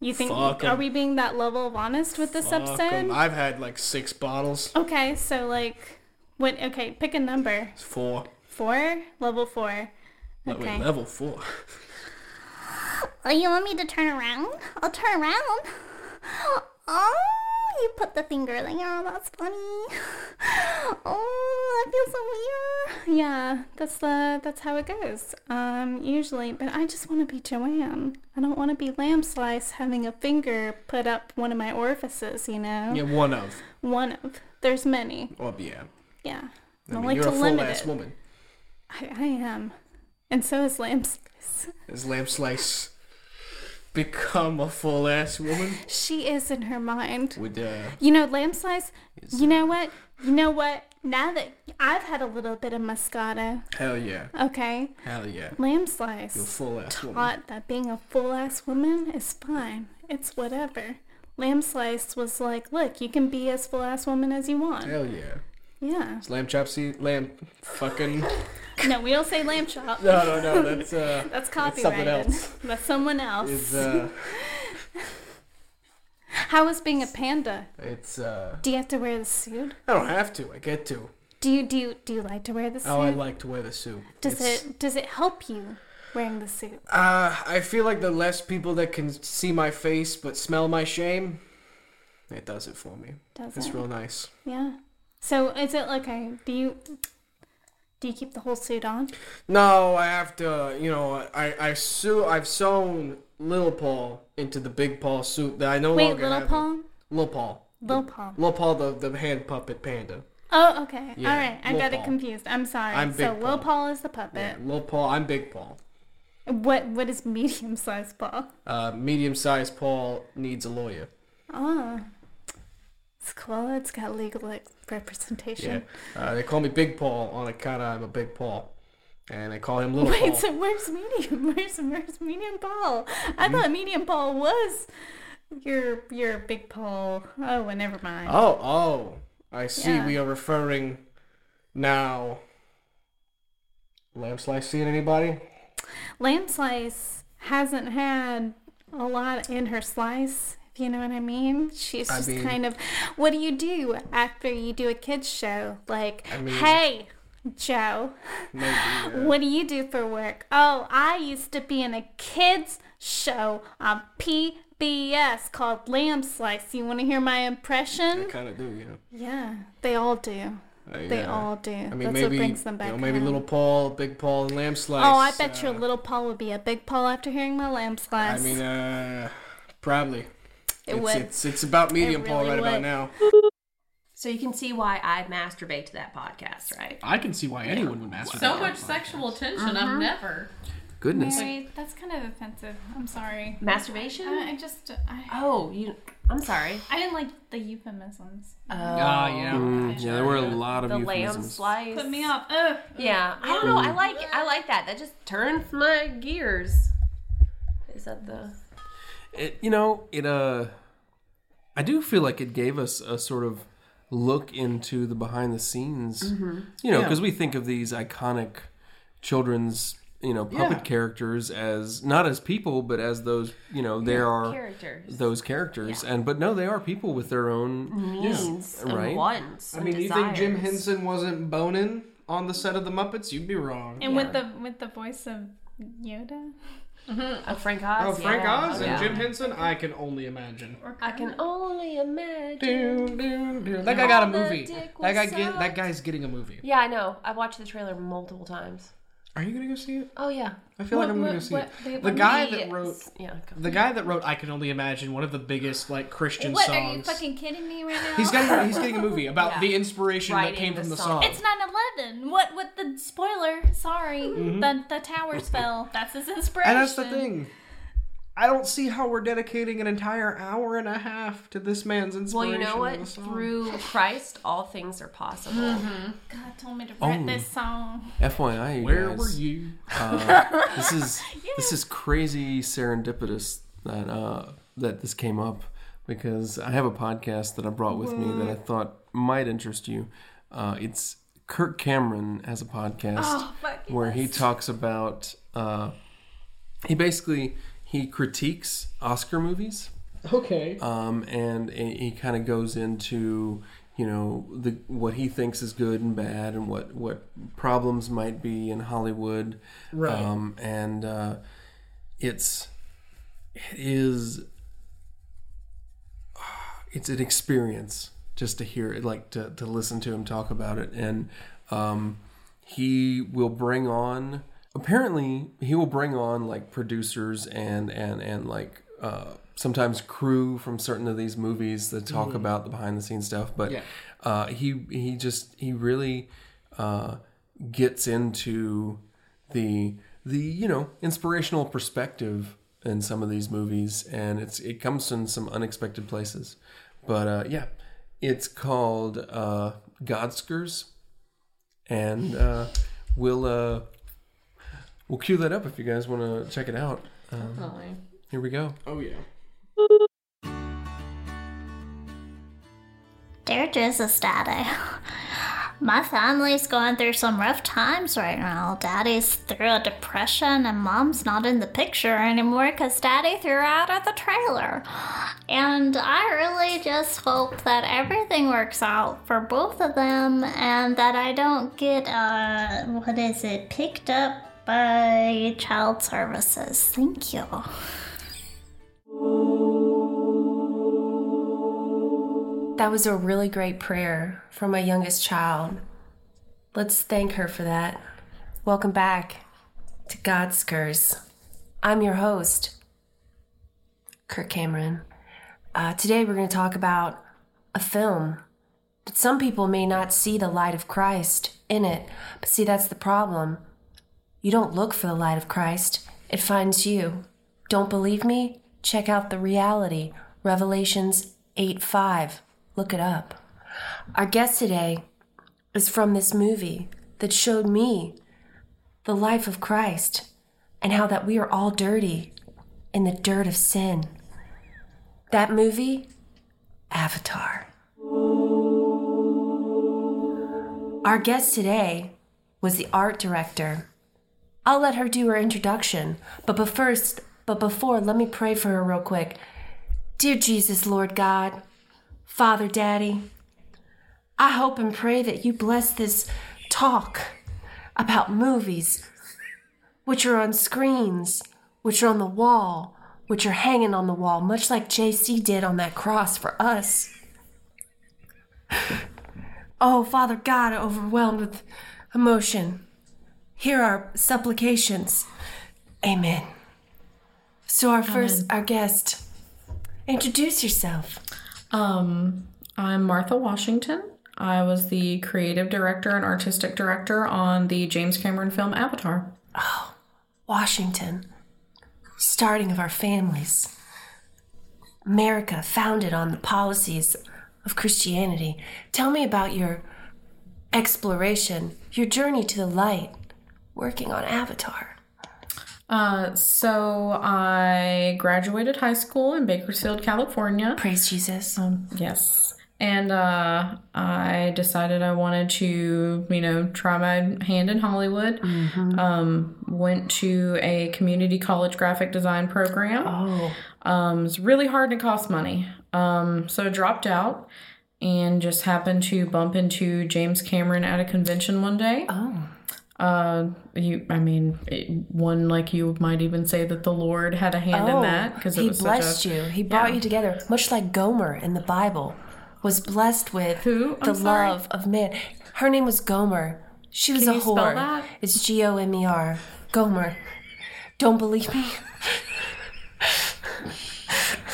you think fuck are 'em. we being that level of honest with this fuck 'em. episode? I've had like six bottles. Okay, so like what okay, pick a number. It's four. Four? Level four. Wait, level four. Oh, you want me to turn around? I'll turn around. Oh, you put the finger there. Oh, that's funny. Oh, that feels so weird. Yeah, that's the that's how it goes. Um, usually, but I just want to be Joanne. I don't want to be lamb slice having a finger put up one of my orifices. You know, Yeah, one of. one of. There's many. Oh yeah. Yeah, I I mean, like you're to a full limit ass it. woman. I, I am, and so is lamb slice. Is lamb slice become a full ass woman She is in her mind. with uh? You know, lamb slice. You know what? You know what? Now that I've had a little bit of Moscato, Hell yeah. okay, Hell yeah. lamb You're a full ass woman. taught that being a full ass woman is fine. It's whatever. Lamb slice was like, look, you can be as full ass woman as you want. Hell yeah. Yeah. Is lamb chop lamb fucking No, we don't say lamb chop. No no no that's uh That's That's copyrighted. something else. That's someone else. is uh How is being a panda? it's uh Do you have to wear the suit? I don't have to, I get to. Do you do you, do you like to wear the suit? Oh I like to wear the suit. does It's- it does it help you wearing the suit? Uh I feel like the less people that can see my face but smell my shame, it does it for me. Does It's it? real nice. Yeah. So is it like a do you do you keep the whole suit on? No, I have to. You know, I I sew. I've sewn Little Paul into the Big Paul suit that I no Wait, longer little have. Paul? Little Paul. Little Paul. Little Paul, the the hand puppet panda. Oh, okay. Yeah, All right. I Lil got it confused. I'm sorry. I'm so Big Lil Paul. Paul is the Yeah, puppet. Little Paul. I'm Big Paul. What what is medium sized Paul? Uh, medium sized Paul needs a lawyer. Oh. It's cool. It's got legal like, Yeah. representation. Uh, they call me Big Paul on account of I'm a Big Paul, and they call him Little Wait, Paul. so where's medium? Where's where's medium Paul? I thought medium Paul was your your big Paul. Oh, well, never mind. Oh, oh, I see. Yeah. We are referring now. Lamb slice seeing anybody? Lamb Slice hasn't had a lot in her slice, you know what I mean. She's I just mean- kind of, what do you do after you do a kids show? Like, I mean- hey, Joe, Maybe. yeah. what do you do for work? Oh, I used to be in a kids show on PBS called Lamb Slice. You want to hear my impression? I kind of do, you know. Yeah, they all do. Uh, They yeah. all do. I mean, That's maybe what brings them you back. know, maybe home. little Paul, Big Paul, and Lamb Slice. Oh, I bet uh, your little Paul would be a big Paul after hearing my lamb slice. I mean, uh, probably. It it's, would. It's it's about medium Paul really right about now. So you can see why I masturbate to that podcast, right? I can see why anyone would masturbate. So to much that podcast. sexual tension. I've never. Goodness. Mary, that's kind of offensive. I'm sorry. Masturbation? I, I just, I, oh, you. I'm sorry. I didn't like the euphemisms. Oh, Ah, yeah. Mm, yeah, there were a lot of the lamb euphemisms. slice. Put me off. Ugh. Yeah, I don't know. I like I like that. That just turns my gears. Is that the? It, you know, it uh, I do feel like it gave us a sort of look into the behind the scenes. Mm-hmm. You know, Yeah. because we think of these iconic children's, you know, puppet Yeah. characters as not as people, but as those, you know, there are Characters, those characters, and but no, they are people with their own. needs, and right. wants. I and mean, you think Jim. Henson wasn't boning on the set of the Muppets? You'd be wrong. And with the with the voice of Yoda. Mm-hmm. Oh, Frank Oz. Oh, Frank yeah. Oz and Yeah. Jim Henson? I can only imagine. I can only imagine. Doo, doo, doo. That guy got a movie. dick That guy get that guy's getting a movie. Yeah, I know. I've watched the trailer multiple times. Are you gonna go see it? Oh yeah. I feel like I'm gonna what- go see what- it. they- The guy that wrote Yeah. go. the guy that wrote I Can Only Imagine, one of the biggest like Christian songs. What songs. are you fucking kidding me right now? He's getting he's getting a movie about Yeah. the inspiration that came the from the song. song. It's 9/11. What? What the spoiler? Sorry, Mm-hmm. the the towers fell. That's his inspiration. and that's the thing. I don't see how we're dedicating an entire hour and a half to this man's Well, you know what? Through Christ, all things are possible. God told me to write Oh. this song. FYI, you Where guys, were you? Uh, this is this is crazy serendipitous that uh, that this came up because I have a podcast that I brought with me that I thought might interest you. Uh, it's Kirk Cameron has a podcast Oh, fuck where he talks about uh, he basically he critiques Oscar movies Okay. um, and he kind of goes into you know the what he thinks is good and bad and what what problems might be in Hollywood Right. um, and uh, it's it is it's an experience just to hear it like to, to listen to him talk about it and um, he will bring on apparently he will bring on like producers and and and like uh, sometimes crew from certain of these movies that talk about the behind the scenes stuff but Yeah. uh, he he just he really uh, gets into the the you know inspirational perspective in some of these movies and it's it comes in some unexpected places but uh, yeah it's called uh, Godskers and uh, we'll uh, we'll cue that up if you guys want to check it out um, Definitely. here we go oh yeah. Dear Jesus, Daddy. My family's going through some rough times right now. Daddy's through a depression, and Mom's not in the picture anymore because Daddy threw her out of the trailer. And I really just hope that everything works out for both of them and that I don't get, uh, what is it, picked up by child services. Thank you. That was a really great prayer from my youngest child. Let's thank her for that. Welcome back to Godskers. I'm your host, Kirk Cameron. Uh, today we're going to talk about a film that some people may not see the light of Christ in it. But see, that's the problem. You don't look for the light of Christ, it finds you. Don't believe me? Check out the reality, Revelations 8 5. Look it up. Our guest today is from this movie that showed me the life of Christ and how that we are all dirty in the dirt of sin. That movie, Avatar. Our guest today was the art director. I'll let her do her introduction, but, first, but before, let me pray for her real quick. Dear Jesus, Lord God, Father Daddy, I hope and pray that you bless this talk about movies, which are on screens, which are on the wall, which are hanging on the wall, much like JC did on that cross for us. Oh, Father God, overwhelmed with emotion, hear our supplications. Amen. So, our first, our guest, introduce yourself. Um, I'm Martha Washington. I was the creative director and artistic director on the James Cameron film Avatar. Oh, Washington, starting of our families. America founded on the policies of Christianity. Tell me about your exploration, your journey to the light, working on Avatar. Uh, so I graduated high school in Bakersfield, California. Praise Jesus. Yes. And uh, I decided I wanted to, you know, try my hand in Hollywood. Um, went to a community college graphic design program. Oh, Um, it's really hard and it costs money. Um, so I dropped out and just happened to bump into James Cameron at a convention one day. oh. Uh, you, I mean, it, one like you might even say that the Lord had a hand in that because Oh, he was blessed such a you. He brought yeah. you together, much like Gomer in the Bible was blessed with Who? the love of man. Her name was Gomer. She was Can a you spell whore. that? It's G O M E R. Gomer. Don't believe me?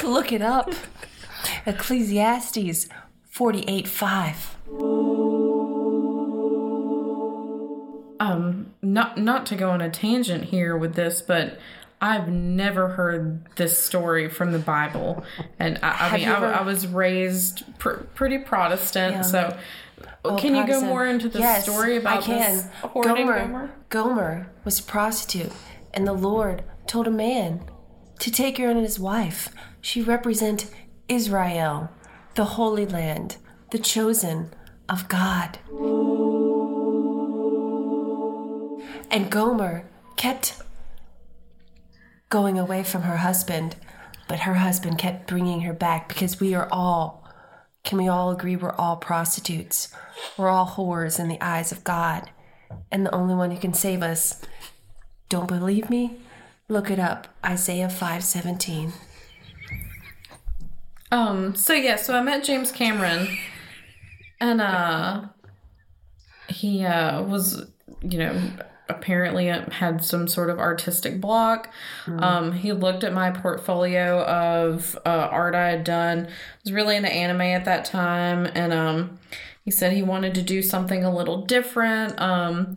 Look it up. Ecclesiastes 48 5. Um not not to go on a tangent here with this but i've never heard this story from the bible and i, I mean I, I was raised pr- pretty protestant Yeah. so Oh, can you go more into the yes, story about I can. this hoarding Gomer, Gomer? Gomer was a prostitute, and the Lord told a man to take her as his wife. She represent Israel, the Holy Land, the chosen of God. And Gomer kept going away from her husband, but her husband kept bringing her back because we are all, can we all agree, we're all prostitutes? We're all whores in the eyes of God. And the only one who can save us, don't believe me? Look it up Isaiah 5:17. Um. So yeah. So I met James Cameron, and uh, he uh was you know apparently had some sort of artistic block. Um. He looked at my portfolio of uh, art I had done. I was really into anime at that time, and um, he said he wanted to do something a little different. Um.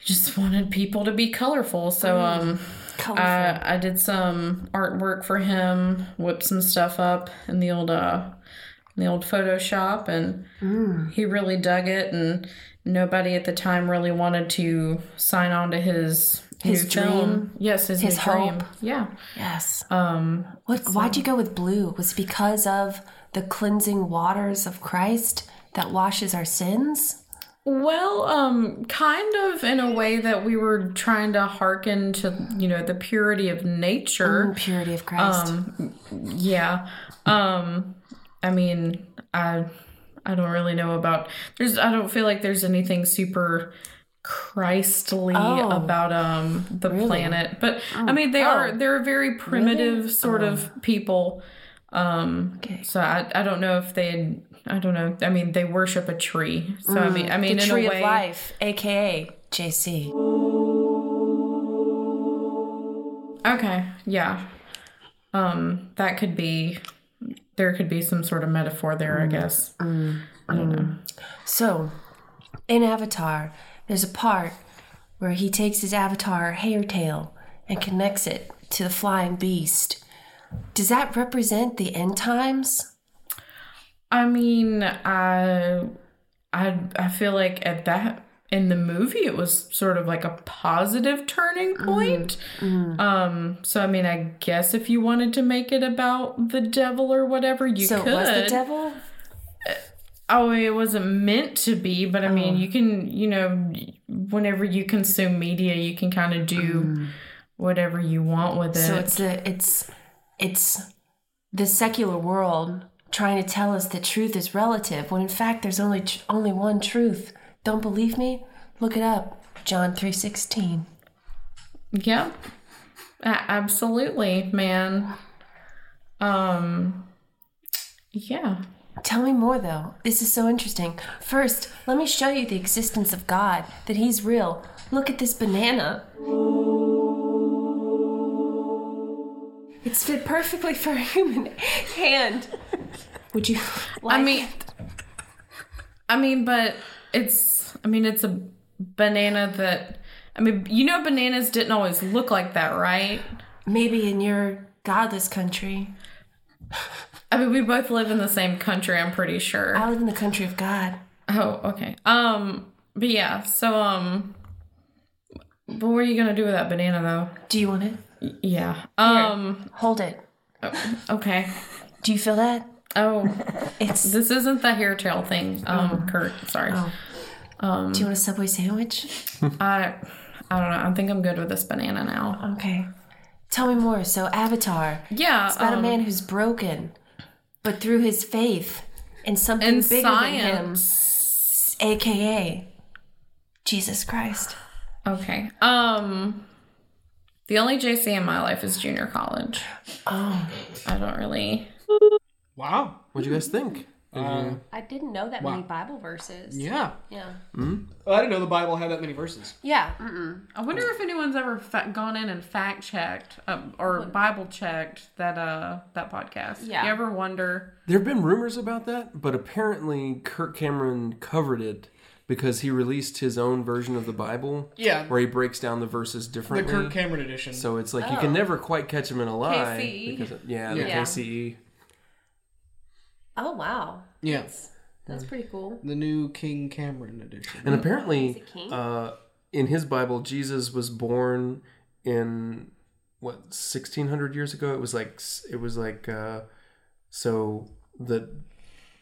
He just wanted people to be colorful. So um. Colorful. I, I did some artwork for him, whipped some stuff up in the old uh in the old Photoshop and he really dug it and nobody at the time really wanted to sign on to his His new film. dream? Yes, his, His new dream. hope? Yeah. yes. Um What why'd you go with blue? Was it because of the cleansing waters of Christ that washes our sins? Well, um, kind of in a way that we were trying to hearken to, you know, the purity of nature. Mm, Purity of Christ. Um, yeah. Um, I mean, I I don't really know about. There's. I don't feel like there's anything super Christly Oh. about um the Really? planet, but I mean they are Oh. they're a very primitive sort Oh. of people. Um, Okay. so I I don't know if they. I don't know. I mean, they worship a tree. So I mean, I mean, Mm, the in tree a way, of life, aka JC. Okay, yeah. Um, that could be there could be some sort of metaphor there, I mm. guess. Mm. I don't know. Mm. So, in Avatar, there's a part where he takes his avatar hair tail and connects it to the flying beast. Does that represent the end times? I mean, I I I feel like at that in the movie it was sort of like a positive turning mm-hmm. point. Mm-hmm. Um so I mean, I guess if you wanted to make it about the devil or whatever, you so could. it was the devil? Uh, oh, it wasn't meant to be, but I mean, oh. you can, you know, whenever you consume media, you can kind of do mm-hmm. whatever you want with it. So it's the it's it's the secular world trying to tell us that truth is relative when in fact there's only tr- only one truth. Don't believe me? Look it up. John 3:16. Yep. Absolutely, man. Um yeah. Tell me more though. This is so interesting. First, let me show you the existence of God, that he's real. Look at this banana. It's fit perfectly for a human hand. Would you like I mean I mean, but it's I mean, it's a banana that I mean, you know bananas didn't always look like that, right? maybe in your godless country? I mean, we both live in the same country, I'm pretty sure. I live in the country of God. Oh, okay. Um, but yeah, so um, but what are you gonna do with that banana though? Do you want it? Y- Yeah. Um. Hold it. Okay. Do you feel that? Oh, It's this isn't the hair tail thing. Um, Kurt. Sorry. um Do you want a Subway sandwich? I. I don't know. I think I'm good with this banana now. Okay. Tell me more. So Avatar. Yeah. It's about a um, man who's broken, but through his faith in something in bigger science. than him, aka Jesus Christ. Okay. Um. The only JC in my life is junior college. Oh, I don't really. Wow. What'd you guys think? Uh, I didn't know that Wow. many Bible verses. yeah. Yeah. I didn't know the Bible had that many verses. Yeah. Mm-mm. I wonder if anyone's ever fa- gone in and fact checked um, or Bible checked that uh that podcast. Yeah. You ever wonder? There have been rumors about that, but apparently Kirk Cameron covered it because he released his own version of the Bible. Yeah. Where he breaks down the verses differently. The. Kirk Cameron edition. So it's like you Oh. can never quite catch him in a lie. KCE. Because, yeah, the Yeah. KCE. Oh wow. yeah. That's pretty cool. The new King Cameron edition. And apparently, Is it uh, in his Bible, Jesus was born in what 1600 years ago. It was like it was like uh, so the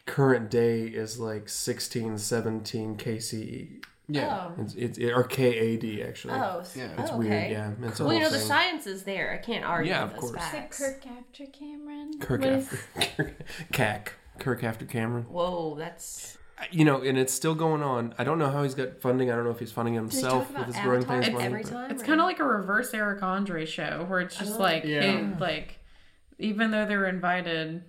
current day is like 1617 KCE. yeah. Oh. It's, it's or KAD actually. Oh, Yeah. it's oh, weird. Yeah, it's a Well, you whole know the science is there. I can't argue Yeah, of those course. Is it facts. Kirk after Cameron? Kirk What after is- Kirk, Kirk after Cameron. Whoa, that's You know, and it's still going on. I don't know how he's got funding. I don't know if he's funding they himself with his growing Avatar pains money. every but- time. It's kind of like a reverse Eric Andre show where it's just like Yeah. it- like even though they're invited,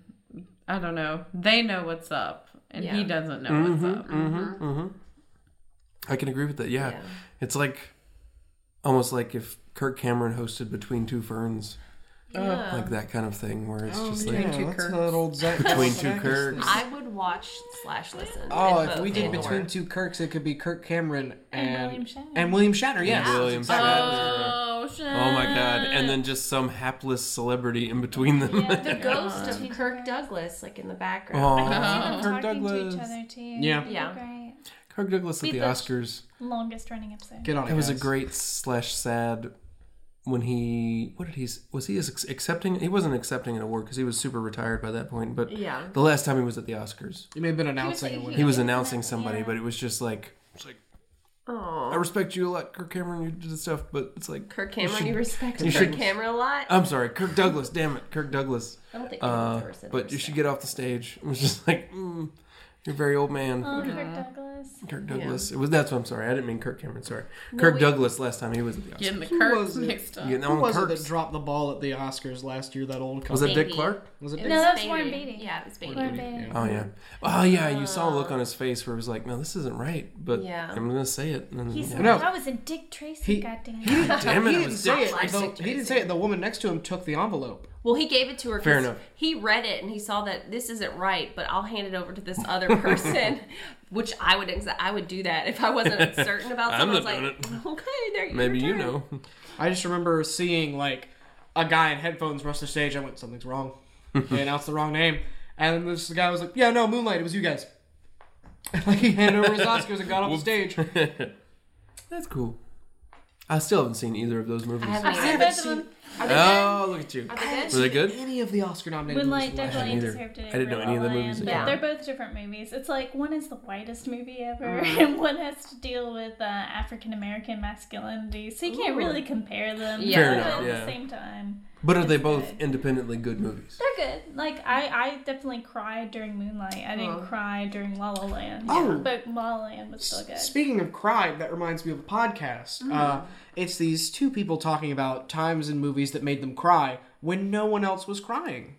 I don't know, they know what's up and he doesn't know what's up. Mm-hmm, mm-hmm. I can agree with that. Yeah. Yeah. It's like almost like if Kirk Cameron hosted Between Two Ferns, Yeah. like that kind of thing, where it's Oh, just yeah, like two that's Kirks. that old Zach Between Two Galifianakis Kirks. I would watch slash listen. Oh, if we did between or. two Kirks, it could be Kirk Cameron And and William Shatner. and William Shatner. Yes. William Shatner. Oh, shit. oh my god, and then just some hapless celebrity in between them. Yeah. the ghost of Kirk Douglas, like in the background. Aw. I can see them Kirk Douglas. to each other too. Yeah. Yeah. Great. Kirk Douglas at the the- Oscars. Longest running episode. Get on it. That was a great slash sad when he what did he was he accepting he wasn't accepting an award because he was super retired by that point but Yeah. the last time he was at the oscars he may have been announcing he it when he was announcing somebody Yeah. but it was just like it's like i Oh, respect you a lot kirk cameron you did the stuff but it's like Kirk Cameron, should- you respect you Kirk Cameron a lot. i'm sorry kirk douglas damn it kirk douglas I don't think anyone's uh, ever said but you should get off the stage it was just like mm, you're a very old man Oh, Kirk Douglas. kirk douglas it was that's what i'm sorry i didn't mean kirk cameron sorry No, kirk we- douglas last time he was at the oscars Getting the Who Kirks was it? mixed up. Getting Who on was it that dropped the ball at the Oscars last year? That old couple. was it dick Beatty. clark Was it? It Dick? No, was that's Warren Beatty. Beatty. Yeah, it was Beatty. Warren Beatty. Oh yeah. Oh yeah. You saw a look on uh, his face where it was like, "No, this isn't right," but Yeah. I'm gonna say it. And then, He yeah. No. that was a Dick Tracy. He- goddamn. He didn't, Damn it, he didn't say it. Though- he didn't say it. The woman next to him took the envelope. Well, he gave it to her. Fair 'cause enough. He read it and he saw that this isn't right, but I'll hand it over to this other person, which I would exa- I would do that if I wasn't certain about I'm something. not I was doing like, okay, there you go. Maybe you know. I just remember seeing like a guy in headphones rush the stage. I went, something's wrong. they announced the wrong name, and then this guy was like, "Yeah, no, Moonlight. It was you guys." like he handed over his Oscars and got off the stage. That's cool. I still haven't seen either of those movies. I haven't I've either. seen of them. Oh, look at you. Are they good? Were they good? Any of the Oscar nominated Moonlight movies last definitely year. either. deserved it. I didn't know any of the La La movies that- but Yeah. they're both different movies. It's like one is the whitest movie ever, Mm. and one has to deal with uh, African American masculinity. So you can't Ooh. really compare them. Yeah. Fair but enough, At yeah. the same time, But are they both good. independently good movies? they're good. Like I, I definitely cried during Moonlight. I didn't Oh. cry during La La Land. Oh. but La La Land was still good. Speaking of cried, that reminds me of a podcast. Uh, it's these two people talking about times in movies that made them cry when no one else was crying,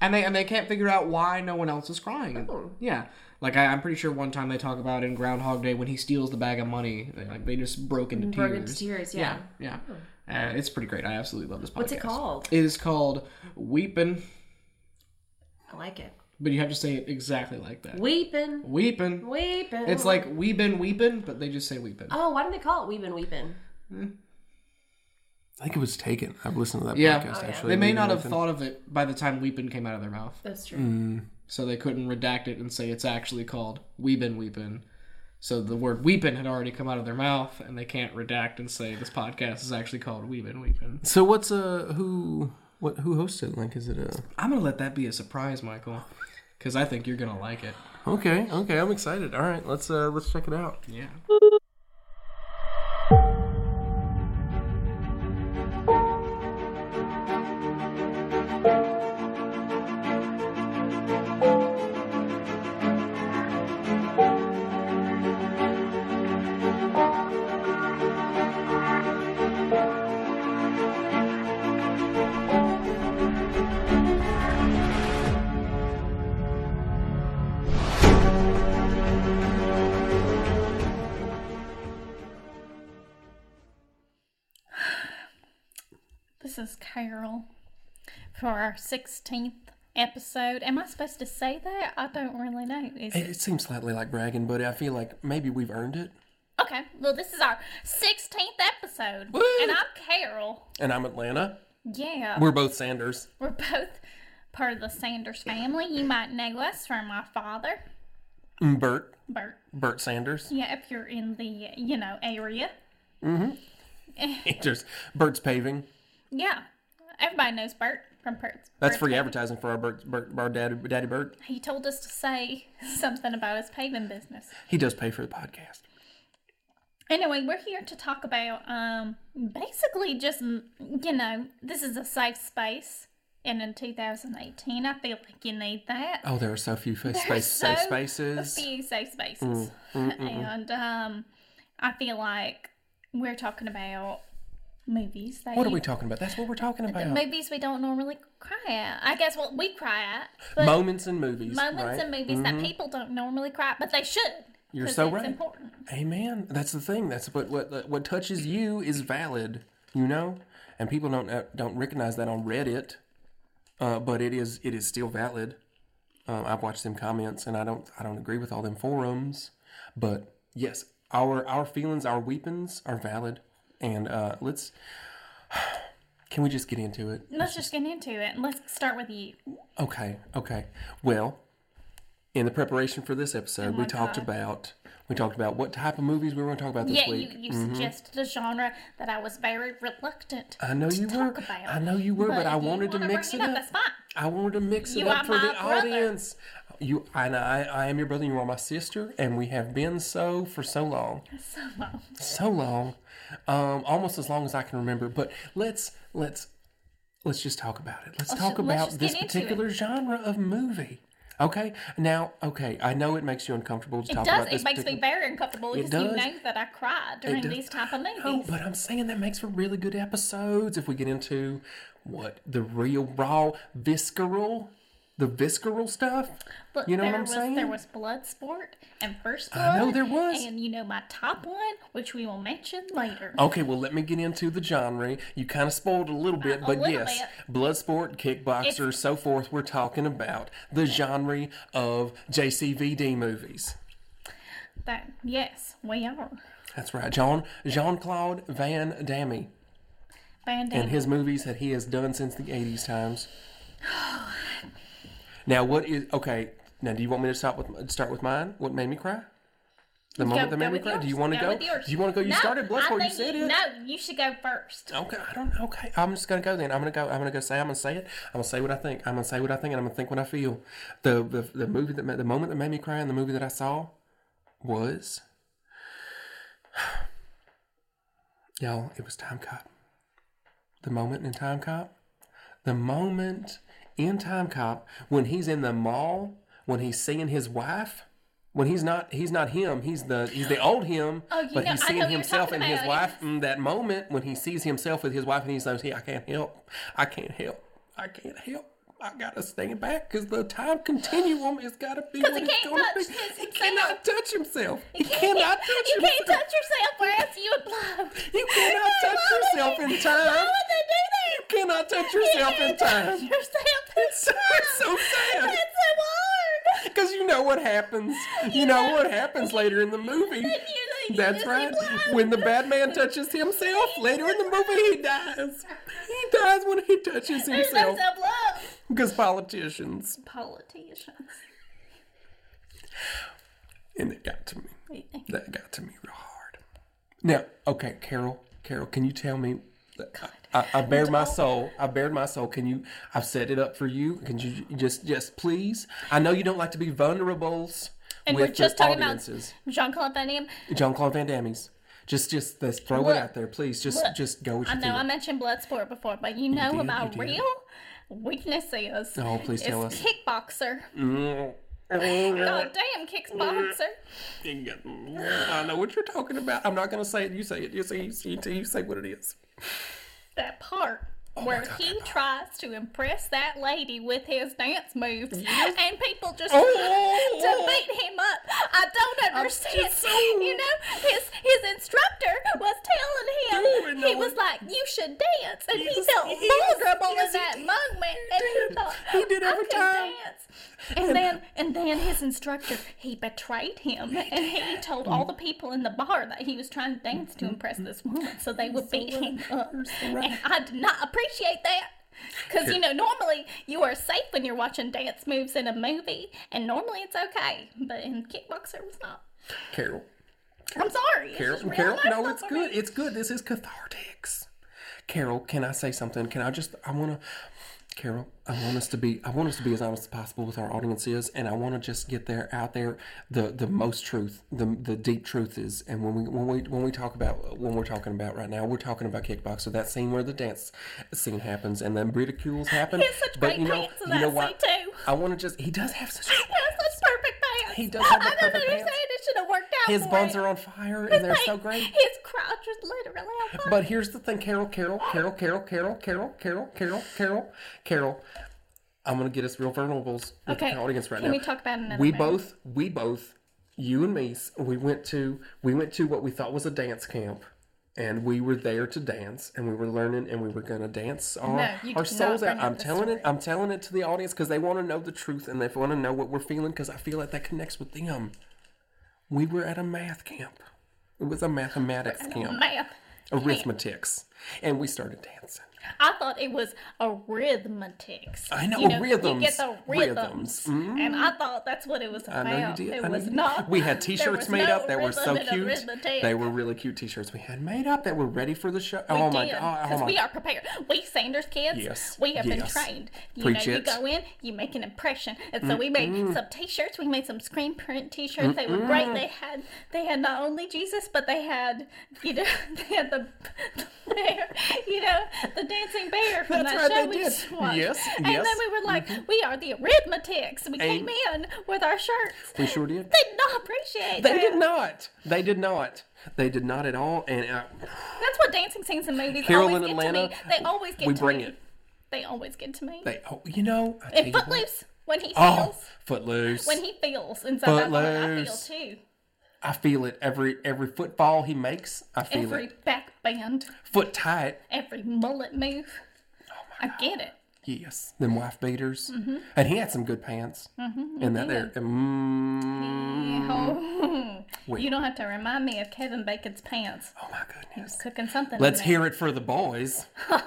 and they and they can't figure out why no one else is crying. Oh. Yeah, like I, I'm pretty sure one time they talk about in Groundhog Day when he steals the bag of money, they, like they just broke into Broke tears. into tears, yeah. yeah. yeah. Uh, it's pretty great. I absolutely love this podcast. What's it called? It is called Weeping. I like it. but you have to say it exactly like that. Weeping, Weeping. weeping. It's like we been weepin', but they just say weeping. oh, why didn't they call it weeping, weeping? I think it was taken. I've listened to that Yeah. podcast Oh, yeah. actually. They may Leaving not have Nathan. thought of it by the time weeping came out of their mouth. That's true. Mm. so they couldn't redact it and say it's actually called Weepin' Weepin'. So the word weepin' had already come out of their mouth, and they can't redact and say this podcast is actually called Weepin' Weepin'. So what's uh who what who hosts it? Like, is it a I'm gonna let that be a surprise, Michael, because I think you're gonna like it. okay? Okay, I'm excited. All right, let's uh let's check it out. Yeah. For our 16th episode. Am I supposed to say that? I don't really know. It, it? seems slightly like bragging, but I feel like maybe we've earned it. Okay, well, this is our 16th episode. Woo! And I'm Carol. And I'm Atlanta. Yeah. We're both Sanders. We're both part of the Sanders family. You might know us from my father, Mm, Bert. Bert. Bert Sanders. Yeah, if you're in the, you know, area. There's Bert's Paving. Yeah. Everybody knows Bert from Bert's. That's Bert's free advertising for our Bert, Bert, our daddy, daddy Bert. He told us to say something about his paving business. He does pay for the podcast. Anyway, we're here to talk about um basically just you know this is a safe space, and in 2018, I feel like you need that. Oh, there are so few fa- There's space, safe so spaces. few safe spaces, and um, I feel like we're talking about movies. That What are we talking about? That's what we're talking about. Movies we don't normally cry at. I guess what we cry at, Moments in movies. moments right? Mm-hmm. movies that people don't normally cry, at, but they should. You're so right. Important. Amen. That's the thing. That's what what what touches you is valid. You know, and people don't uh, don't recognize that on Reddit, uh, but it is it is still valid. Um, I've watched them comments, and I don't I don't agree with all them forums, but yes, our our feelings, our weepings are valid, and uh, let's. Can we just get into it? Let's just get into it. and Let's start with you. Okay, okay. Well, in the preparation for this episode, we Oh my talked God. about we talked about what type of movies we were going to talk about this Yeah, week. Mm-hmm. you, you suggested a genre that I was very reluctant I know to you were. talk about. I know you were, but, I wanted to mix it up. up. I wanted to mix it You up for the brother. audience. You and I, I am your brother. You are my sister, and we have been so for so long, So long. so long, um, almost as long as I can remember. But let's let's let's just talk about it. Let's talk let's about this into it. particular genre of movie. Okay, now, okay, I know it makes you uncomfortable to It talk does. about this. It does it makes me very uncomfortable It because you know that I cry during these type of movies. No, but I'm saying that makes for really good episodes if we get into what the real raw visceral, the visceral stuff. But you know what I'm was, saying? There was Bloodsport and First Blood. I know there was. And you know my top one, which we will mention later. Okay, well, let me get into the genre. You kind of spoiled a little bit, A but little yes, bit. Bloodsport, kickboxer, so forth. We're talking about the genre of JCVD movies. That yes, we are. That's right, John Jean Claude Van Damme Van Damme. and his movies that he has done since the '80s times. Now, what is okay? Now, do you want me to start with start with mine? What made me cry? The moment that made me cry. Do you want to go? yours. Do you want to go? You No, started Bloodsport. You said you, it. No, you should go first. Okay, I don't. Okay, I'm just gonna go then. I'm gonna go. I'm gonna go say. I'm gonna say it. I'm gonna say what I think. I'm gonna say what I think, and I'm gonna think what I feel. The the, the movie that the moment that made me cry, and the movie that I saw was y'all. It was Time Cop. The moment in Time Cop. The moment in Time Cop when he's in the mall when he's seeing his wife. When he's not, he's not him. He's the he's the old him, Oh, you but know- he's seeing himself and his wife. in that moment when he sees himself with his wife and he says, "Hey, I can't help. I can't help. I can't help. I gotta stand back because the time continuum has got to be what he it's to be. He cannot touch himself. He cannot touch You himself. can't touch yourself, or else you would blow. You cannot touch yourself in time. Why would they do that? You cannot touch You yourself in time. yourself in It's so, it's so sad. It's so hard. Because you know what happens. You know what happens later in the movie. You- you That's right. When the bad man touches himself, later in the movie he dies. He dies when he touches himself. Because politicians. Politicians. And it got to me. That got to me real hard. Now, okay, Carol, Carol, can you tell me? I, I bared my soul. I bared my soul. Can you? I've set it up for you. Can you just, just please? I know you don't like to be vulnerables And with we're just talking audiences. about Jean Claude Van Damme. Jean Claude Van Damme's. Just, just let's throw Look, it out there, please. Just, look, just go with I know I feeling. mentioned Bloodsport before, but you know did, what my you did. real weakness is. Oh, please tell us. kickboxer. Mm. God damn, kickboxer. I know what you're talking about. I'm not gonna say it. You say it. You say, you, you say what it is. That part Oh where he tries to impress that lady with his dance moves, and people just Oh. to beat him up. I don't understand. so- You know, his his instructor was telling him Oh, he was like you should dance. And he felt vulnerable in that moment. And he thought, He did every time. dance. And then, and then his instructor, he betrayed him. And he told all the people in the bar that he was trying to dance to impress this woman so they would beat him up. And I did not appreciate that. Because, you know, normally you are safe when you're watching dance moves in a movie, and normally it's okay. But in Kickboxer, it was not. Carol. I'm sorry. Carol, Carol, no, it's good. It's good. This is cathartics. Carol, can I say something? Can I just? I want to. Carol, I want us to be. I want us to be as honest as possible with our audiences, and I want to just get there out there the the most truth, the the deep truth is. And when we when we when we talk about when we're talking about right now, we're talking about kickboxer. That scene where the dance scene happens and then ridicules happen. He has such but great you know, you know what? too. I want to just. He does have such. He has such perfect pants. Does have the I don't understand. It should have worked out. His buns him. are on fire and they're so great. His crotch was literally on fire. But here's the thing, Carol, Carol, Carol, Carol, Carol, Carol, Carol, Carol, Carol, Carol. I'm gonna get us real vulnerables with Okay, the audience right can now. we talk about another We movie? both, we both, you and me, we went to we went to what we thought was a dance camp, and we were there to dance, and we were learning, and we were gonna dance our, No, our souls out. I'm telling it. I'm telling it to the audience because they want to know the truth and they want to know what we're feeling because I feel like that connects with them. We were at a math camp. It was a mathematics camp Math. arithmetics, and we started dancing. I thought it was arithmetics. I know, you know rhythms. You get the rhythms, Rhythms. and I mm. thought that's what it was I about. know you did. It I was did. not. We had T-shirts made no up that were so cute. They were really cute T-shirts we had made up that were ready for the show. We oh my god! Because Oh we are prepared. We Sanders kids, Yes, we have been trained. You Preach know, you go in, you make an impression, and so we made some T-shirts. We made some screen print T-shirts. They were great. They had they had not only Jesus, but they had you know they had the, the you know, the dancing bear from That's that right, show they we did. just watched. Yes, and yes. Mm-hmm. then we were like, we are the arithmetics. We came in with our shirts. We sure did. They did not appreciate They that. did not. They did not. They did not at all. And uh, That's what dancing scenes and movies Carol always in get Atlanta, to me. They always get we to bring me. it. They always get to me. they, oh, you know, I tell And you. Footloose, when he feels. Oh, footloose. when he feels And inside that woman, I feel too. I feel it every every footfall he makes. I feel Every it. back bend, Foot tight. every mullet move. Oh I get it. Yes, them wife beaters, Mm-hmm. and he had some good pants. Mm-hmm, and that there, mm, Oh, you don't have to remind me of Kevin Bacon's pants. oh my goodness. Cooking something. Let's hear it for the boys.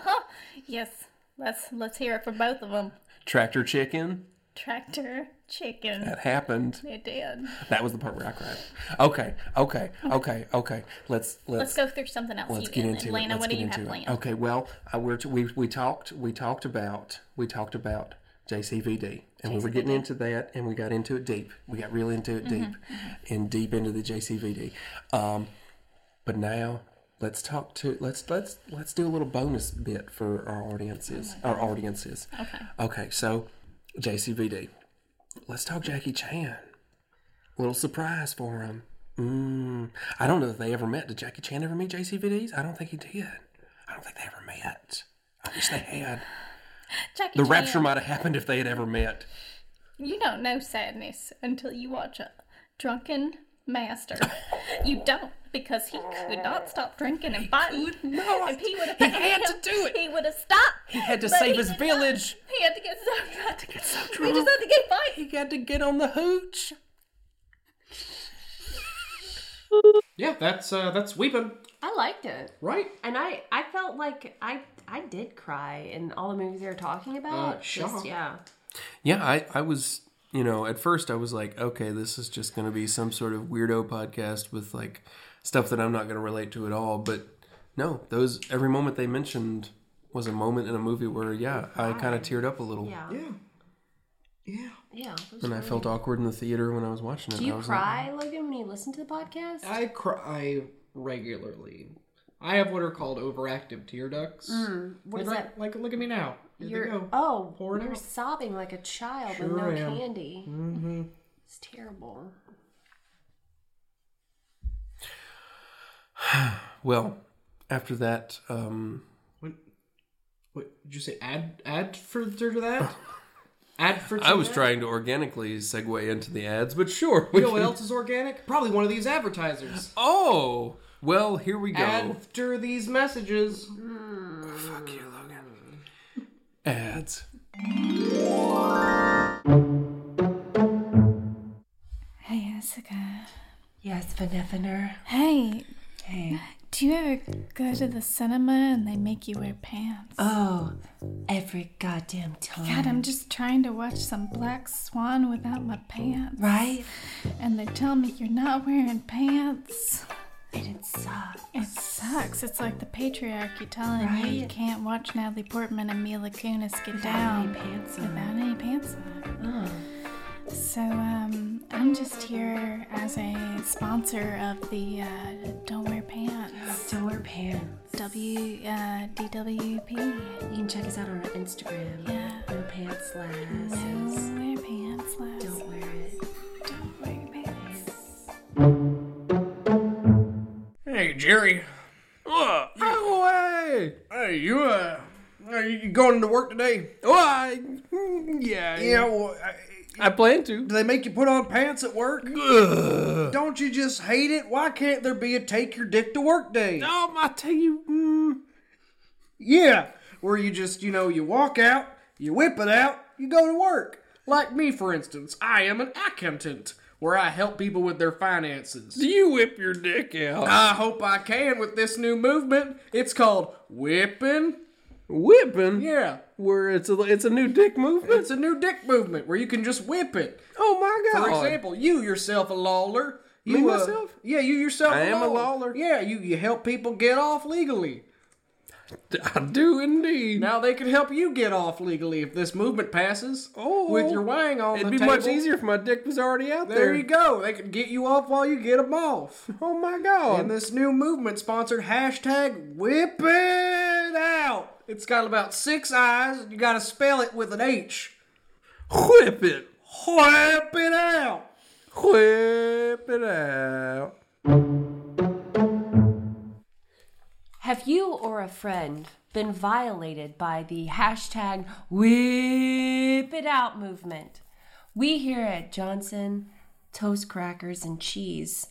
Yes, let's let's hear it for both of them. Tractor chicken. Tractor chicken. That happened. It did. That was the part where I cried. Okay, okay, okay, okay. Let's let's Let's go through something else. let's get into Atlanta, it. Let's what do you have it. planned? Okay, well, uh, we're t- we we talked we talked about we talked about JCVD, and we were getting into that, and we got into it deep. We got really into it Mm-hmm, deep, and deep into the JCVD. Um, but now let's talk to let's let's let's do a little bonus bit for our audiences. Our audiences. Okay. Okay, so JCVD. Let's talk Jackie Chan. Little surprise for him. Mm, I don't know if they ever met. Did Jackie Chan ever meet JCVDs? I don't think he did. I don't think they ever met. I wish they had. Jackie The Chan. rapture might have happened if they had ever met. You don't know sadness until you watch a drunken master. you don't because he could not stop drinking and fighting. No, if he would have, he had to do it. He would have stopped. He had to save his village. Not. He had to get so drunk. Get so He drunk. just had to get fighting. He got to get on the hooch. Yeah, that's uh, that's weeping, I liked it. right? And I, I felt like I I did cry in all the movies they were talking about. Uh, Just, yeah. Yeah, I, I was, you know, at first I was like, okay, this is just going to be some sort of weirdo podcast with like stuff that I'm not going to relate to at all. But no, those every moment they mentioned was a moment in a movie where, yeah, I kind of teared up a little. Yeah. Yeah, yeah. Yeah. And I really- felt awkward in the theater when I was watching it. Do you was like, cry, Logan, when you listen to the podcast? I cry regularly. I have what are called overactive tear ducts. what is like, that? Like, look at me now. Here You're oh, Pour you're out. sobbing like a child Sure with no am. candy. Mm-hmm. It's terrible. well, after that, um, What, what did you say? Add add for to that? add for. I was that? trying to organically segue into the ads, but sure. You know what else is organic? Probably one of these advertisers. Oh, Well, here we go. After these messages. Fuck you, Logan. Ads. Hey, Jessica. Yes, Vaneffiner. Hey, Do you ever go to the cinema and they make you wear pants? Oh, every goddamn time. God, I'm just trying to watch some Black Swan without my pants. Right? And they tell me you're not wearing pants. And it sucks. It sucks. It's like the patriarchy telling you you can't watch Natalie Portman and Mila Kunis get Without down any pants on. without any pants on. Oh. So, um, I'm just here as a sponsor of the uh, Don't Wear Pants. Don't wear pants. W uh, DWP. You can check us out on our Instagram. Yeah. No pants No wear pants, lass. Don't wear it. Don't wear pants. Hey, Jerry. What? Away! Hey, you, uh, are you going to work today? Why? Yeah. Yeah, well, I, I plan to. do they make you put on pants at work? Ugh. Don't you just hate it? Why can't there be a take your dick to work day? Um, I tell you, mm, Yeah, where you just, you know, you walk out, you whip it out, you go to work. Like me, for instance, I am an accountant, where I help people with their finances. do you whip your dick out? I hope I can with this new movement. It's called whipping. Whipping? Yeah, Where it's a it's a new dick movement. it's a new dick movement where you can just whip it. Oh my god! For example, you yourself a lawler. You, Me, uh, myself? Yeah, you yourself. I a am a lawler. lawler. Yeah, you you help people get off legally. I do indeed. Now they can help you get off legally if this movement passes. Oh. with your wang on It'd be table. much easier if my dick was already out there. There you go. They can get you off while you get them off. Oh my god! And this new movement sponsored hashtag whip it out. It's got about six eyes. and You got to spell it with an H. Whip it! Whip it out. Whip it out! Have you or a friend been violated by the hashtag whip it out movement? We here at Johnson Toast Crackers and Cheese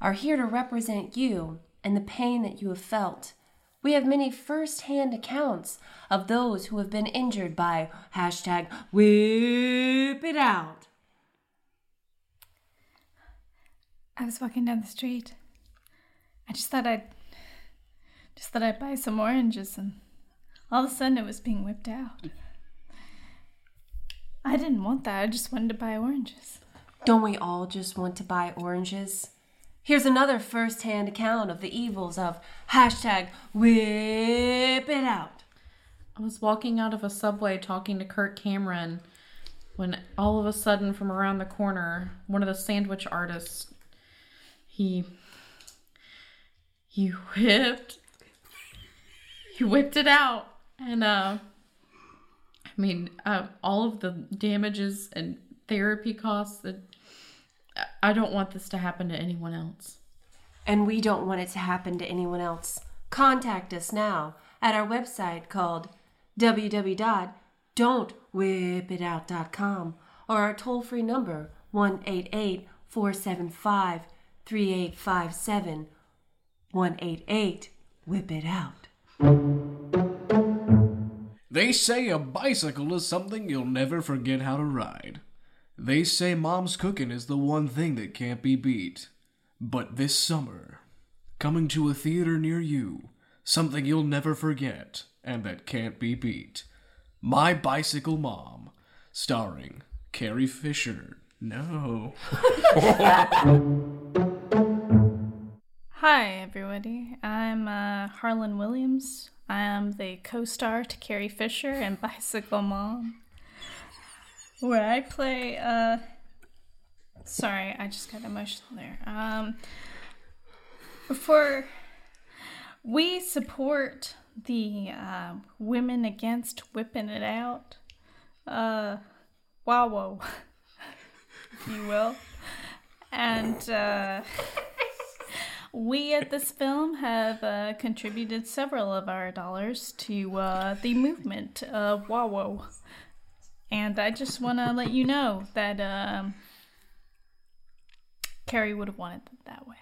are here to represent you and the pain that you have felt. We have many first hand accounts of those who have been injured by hashtag whip it out. I was walking down the street. I just thought I'd just thought I'd buy some oranges and all of a sudden it was being whipped out. I didn't want that. I just wanted to buy oranges. Don't we all just want to buy oranges? Here's another first hand account of the evils of hashtag whip it out. I was walking out of a subway talking to Kirk Cameron when all of a sudden from around the corner, one of the sandwich artists he he whipped he whipped it out and uh I mean uh, all of the damages and therapy costs that I don't want this to happen to anyone else. And we don't want it to happen to anyone else. Contact us now at our website called www.don'twhipitout.com or our toll free number 188 475 3857 188 Whip It Out. They say a bicycle is something you'll never forget how to ride. They say mom's cooking is the one thing that can't be beat. But this summer, coming to a theater near you, something you'll never forget and that can't be beat. My Bicycle Mom, starring Carrie Fisher. No. Hi, everybody. I'm uh, Harland Williams. I am the co star to Carrie Fisher in Bicycle Mom, where I play. Uh, sorry, I just got emotional there. Um, before we support the uh, Women Against Whipping It Out, uh, wow, if you will. And, uh, we at this film have uh, contributed several of our dollars to uh, the movement of WAWO. And I just want to let you know that um, Carrie would have wanted it that way.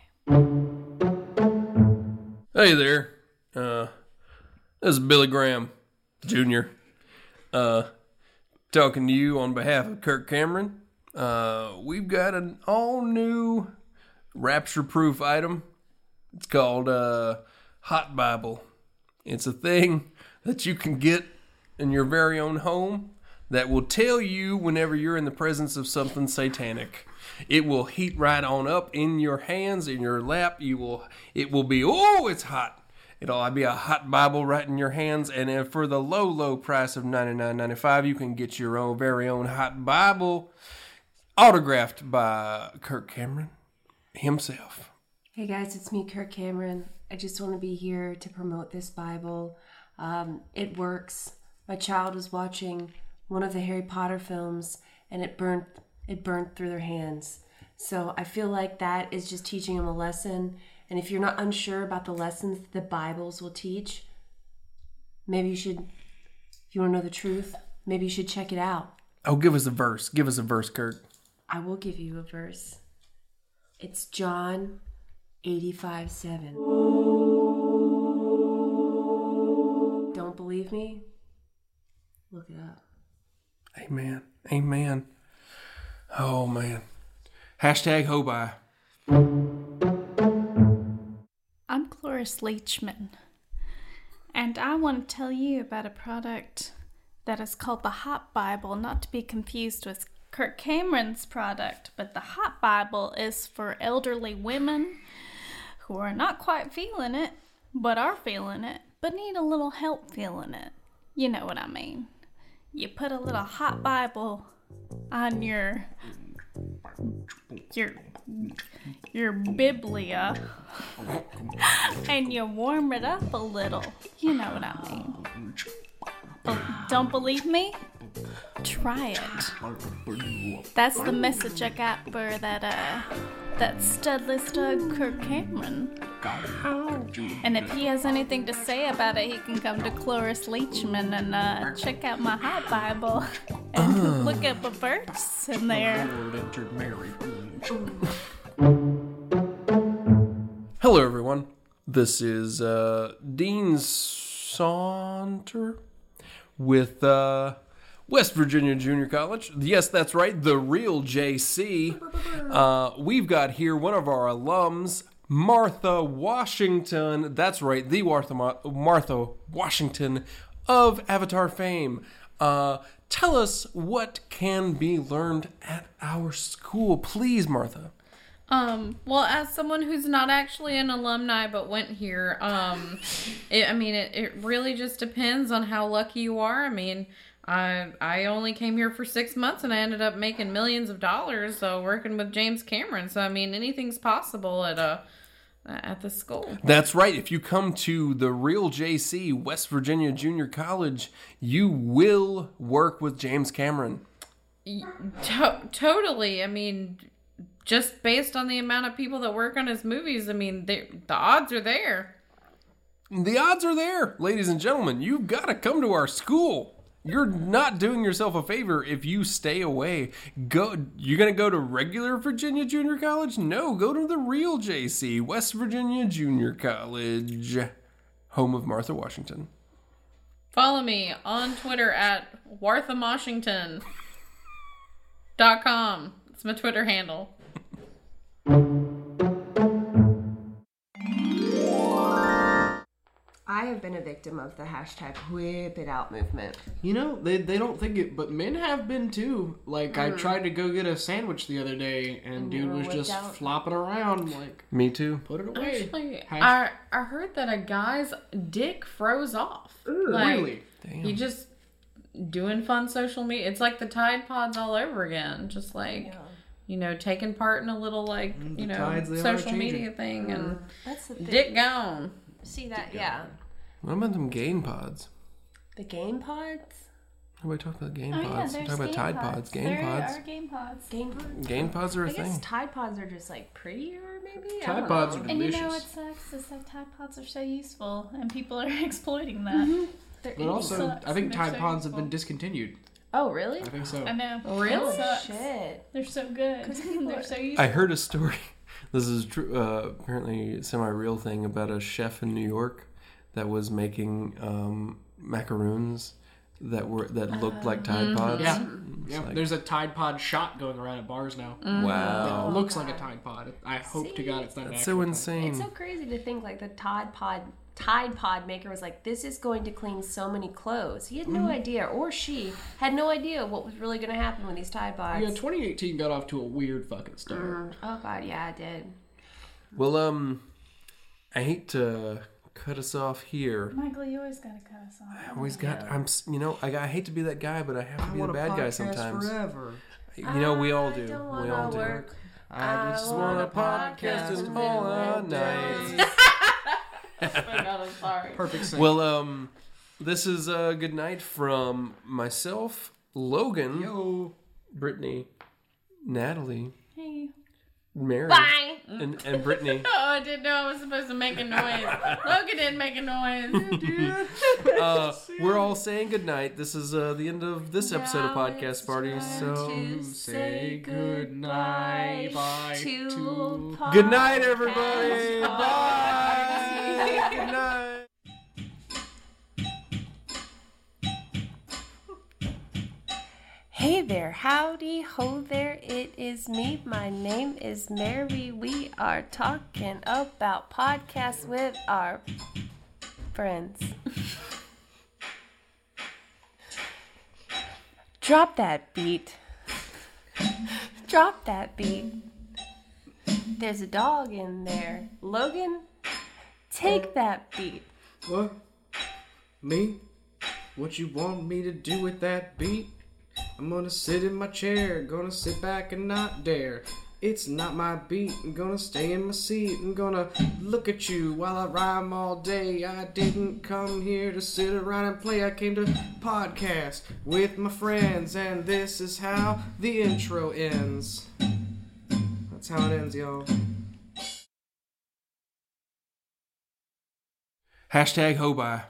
Hey there. Uh, this is Billy Graham, Jr. Uh, talking to you on behalf of Kirk Cameron. Uh, we've got an all new rapture proof item. It's called uh, Hot Bible. It's a thing that you can get in your very own home that will tell you whenever you're in the presence of something satanic. It will heat right on up in your hands, in your lap. You will. It will be. Oh, it's hot. It'll be a hot Bible right in your hands, and for the low, low price of ninety nine ninety five, you can get your own very own hot Bible, autographed by Kirk Cameron himself. Hey guys, it's me, Kirk Cameron. I just want to be here to promote this Bible. Um, it works. My child was watching one of the Harry Potter films, and it burnt it burnt through their hands. So I feel like that is just teaching them a lesson. And if you're not unsure about the lessons the Bibles will teach, maybe you should. If you want to know the truth, maybe you should check it out. Oh, give us a verse. Give us a verse, Kirk. I will give you a verse. It's John 85 7. Don't believe me? Look it up. Amen. Amen. Oh man. Hashtag Hobi. I'm Cloris Leachman, and I want to tell you about a product that is called the Hot Bible, not to be confused with Kirk Cameron's product, but the Hot Bible is for elderly women who are not quite feeling it, but are feeling it, but need a little help feeling it. You know what I mean. You put a little mm-hmm. Hot Bible on your your your biblia and you warm it up a little. You know what I mean. Oh, don't believe me? Try it. That's the message I got for that uh that studless Doug Kirk Cameron. And if he has anything to say about it, he can come to Cloris Leachman and uh, check out my hot Bible and look up a verse in there. Hello, everyone. This is uh, Dean Saunter with uh, West Virginia Junior College. Yes, that's right, the real JC. Uh, we've got here one of our alums, Martha Washington. That's right, the Martha, Martha Washington of Avatar fame. Uh, tell us what can be learned at our school, please, Martha. Um, well, as someone who's not actually an alumni but went here, um, it, I mean, it, it really just depends on how lucky you are. I mean, I I only came here for six months and I ended up making millions of dollars so working with James Cameron. So I mean, anything's possible at a at the school. That's right. If you come to the real JC, West Virginia Junior College, you will work with James Cameron. To- totally. I mean, just based on the amount of people that work on his movies, I mean, they, the odds are there. The odds are there, ladies and gentlemen. You've got to come to our school. You're not doing yourself a favor if you stay away. Go. You're gonna go to regular Virginia Junior College? No, go to the real JC, West Virginia Junior College, home of Martha Washington. Follow me on Twitter at warthamwashington.com. It's my Twitter handle. I have been a victim of the hashtag whip it out movement. You know, they, they don't think it, but men have been too. Like, Mm. I tried to go get a sandwich the other day, and dude was just out. flopping around, like, Me too. put it away. Actually, Hash- I, I heard that a guy's dick froze off. like, really? He just doing fun social media. It's like the Tide Pods all over again. Just like, you know, taking part in a little, like, you Mm, the know, tides, they are social media thing and That's the thing. dick gone. See that? Yeah. What about them game pods? The game pods? Nobody talked about game Oh, yeah, pods. there's Talk about game Tide pods. pods. Game there pods. are game pods. Game pods? Game pods are a I guess. Tide Pods are just like prettier, maybe? Tide Pods know. are And you know delicious. what sucks is that Tide Pods are so useful, and people are exploiting that. They're But also, sucks, I think Tide so Pods have been discontinued. Oh, really? I think so. I know. Really? It sucks. Shit. They're so good. They're so useful. I heard a story. This is true. Uh, apparently, semi-real thing about a chef in New York that was making um, macaroons that were that looked like Tide Pods. Yeah. It's Yeah, like, there's a Tide Pod shot going around at bars now. wow, It looks like a Tide Pod. I hope to God it's not. an that's actual so Tide. insane. It's so crazy to think like the Tide Pod Tide Pod maker was like, this is going to clean so many clothes. He had no Mm-hmm. idea, or she had no idea what was really going to happen with these Tide Pods. Yeah, 2018 got off to a weird fucking start. Mm. Oh god, yeah, I did. Well, um, I hate to cut us off here. Michael, you always gotta cut us off. I always got. I'm. You know, I, I hate to be that guy, but I have to I be the want a bad guy sometimes. forever. You know, we all I do. don't We all do. work. I just want want a a podcast podcast and all all night. Night. My god, I'm sorry. Perfect sync. Well, um, this is uh, good night from myself, Logan, Yo. Brittany, Natalie, Hey. Mary, Bye. and, and Brittany. Oh, I didn't know I was supposed to make a noise. Logan didn't make a noise. Uh, we're all saying good night. This is uh, the end of this episode of Now Podcast it's Party. time So, to say good night. Bye to to- good night, everybody. Bye. Hey there, howdy, ho there, it is me. My name is Mary. We are talking about podcasts with our friends. Drop that beat. Drop that beat. There's a dog in there. Logan, take that beat. What? Me? What you want me to do with that beat? I'm gonna sit in my chair, gonna sit back and not dare. It's not my beat, I'm gonna stay in my seat, I'm gonna look at you while I rhyme all day. I didn't come here to sit around and play, I came to podcast with my friends, and this is how the intro ends. That's how it ends, y'all. Hashtag Hobie.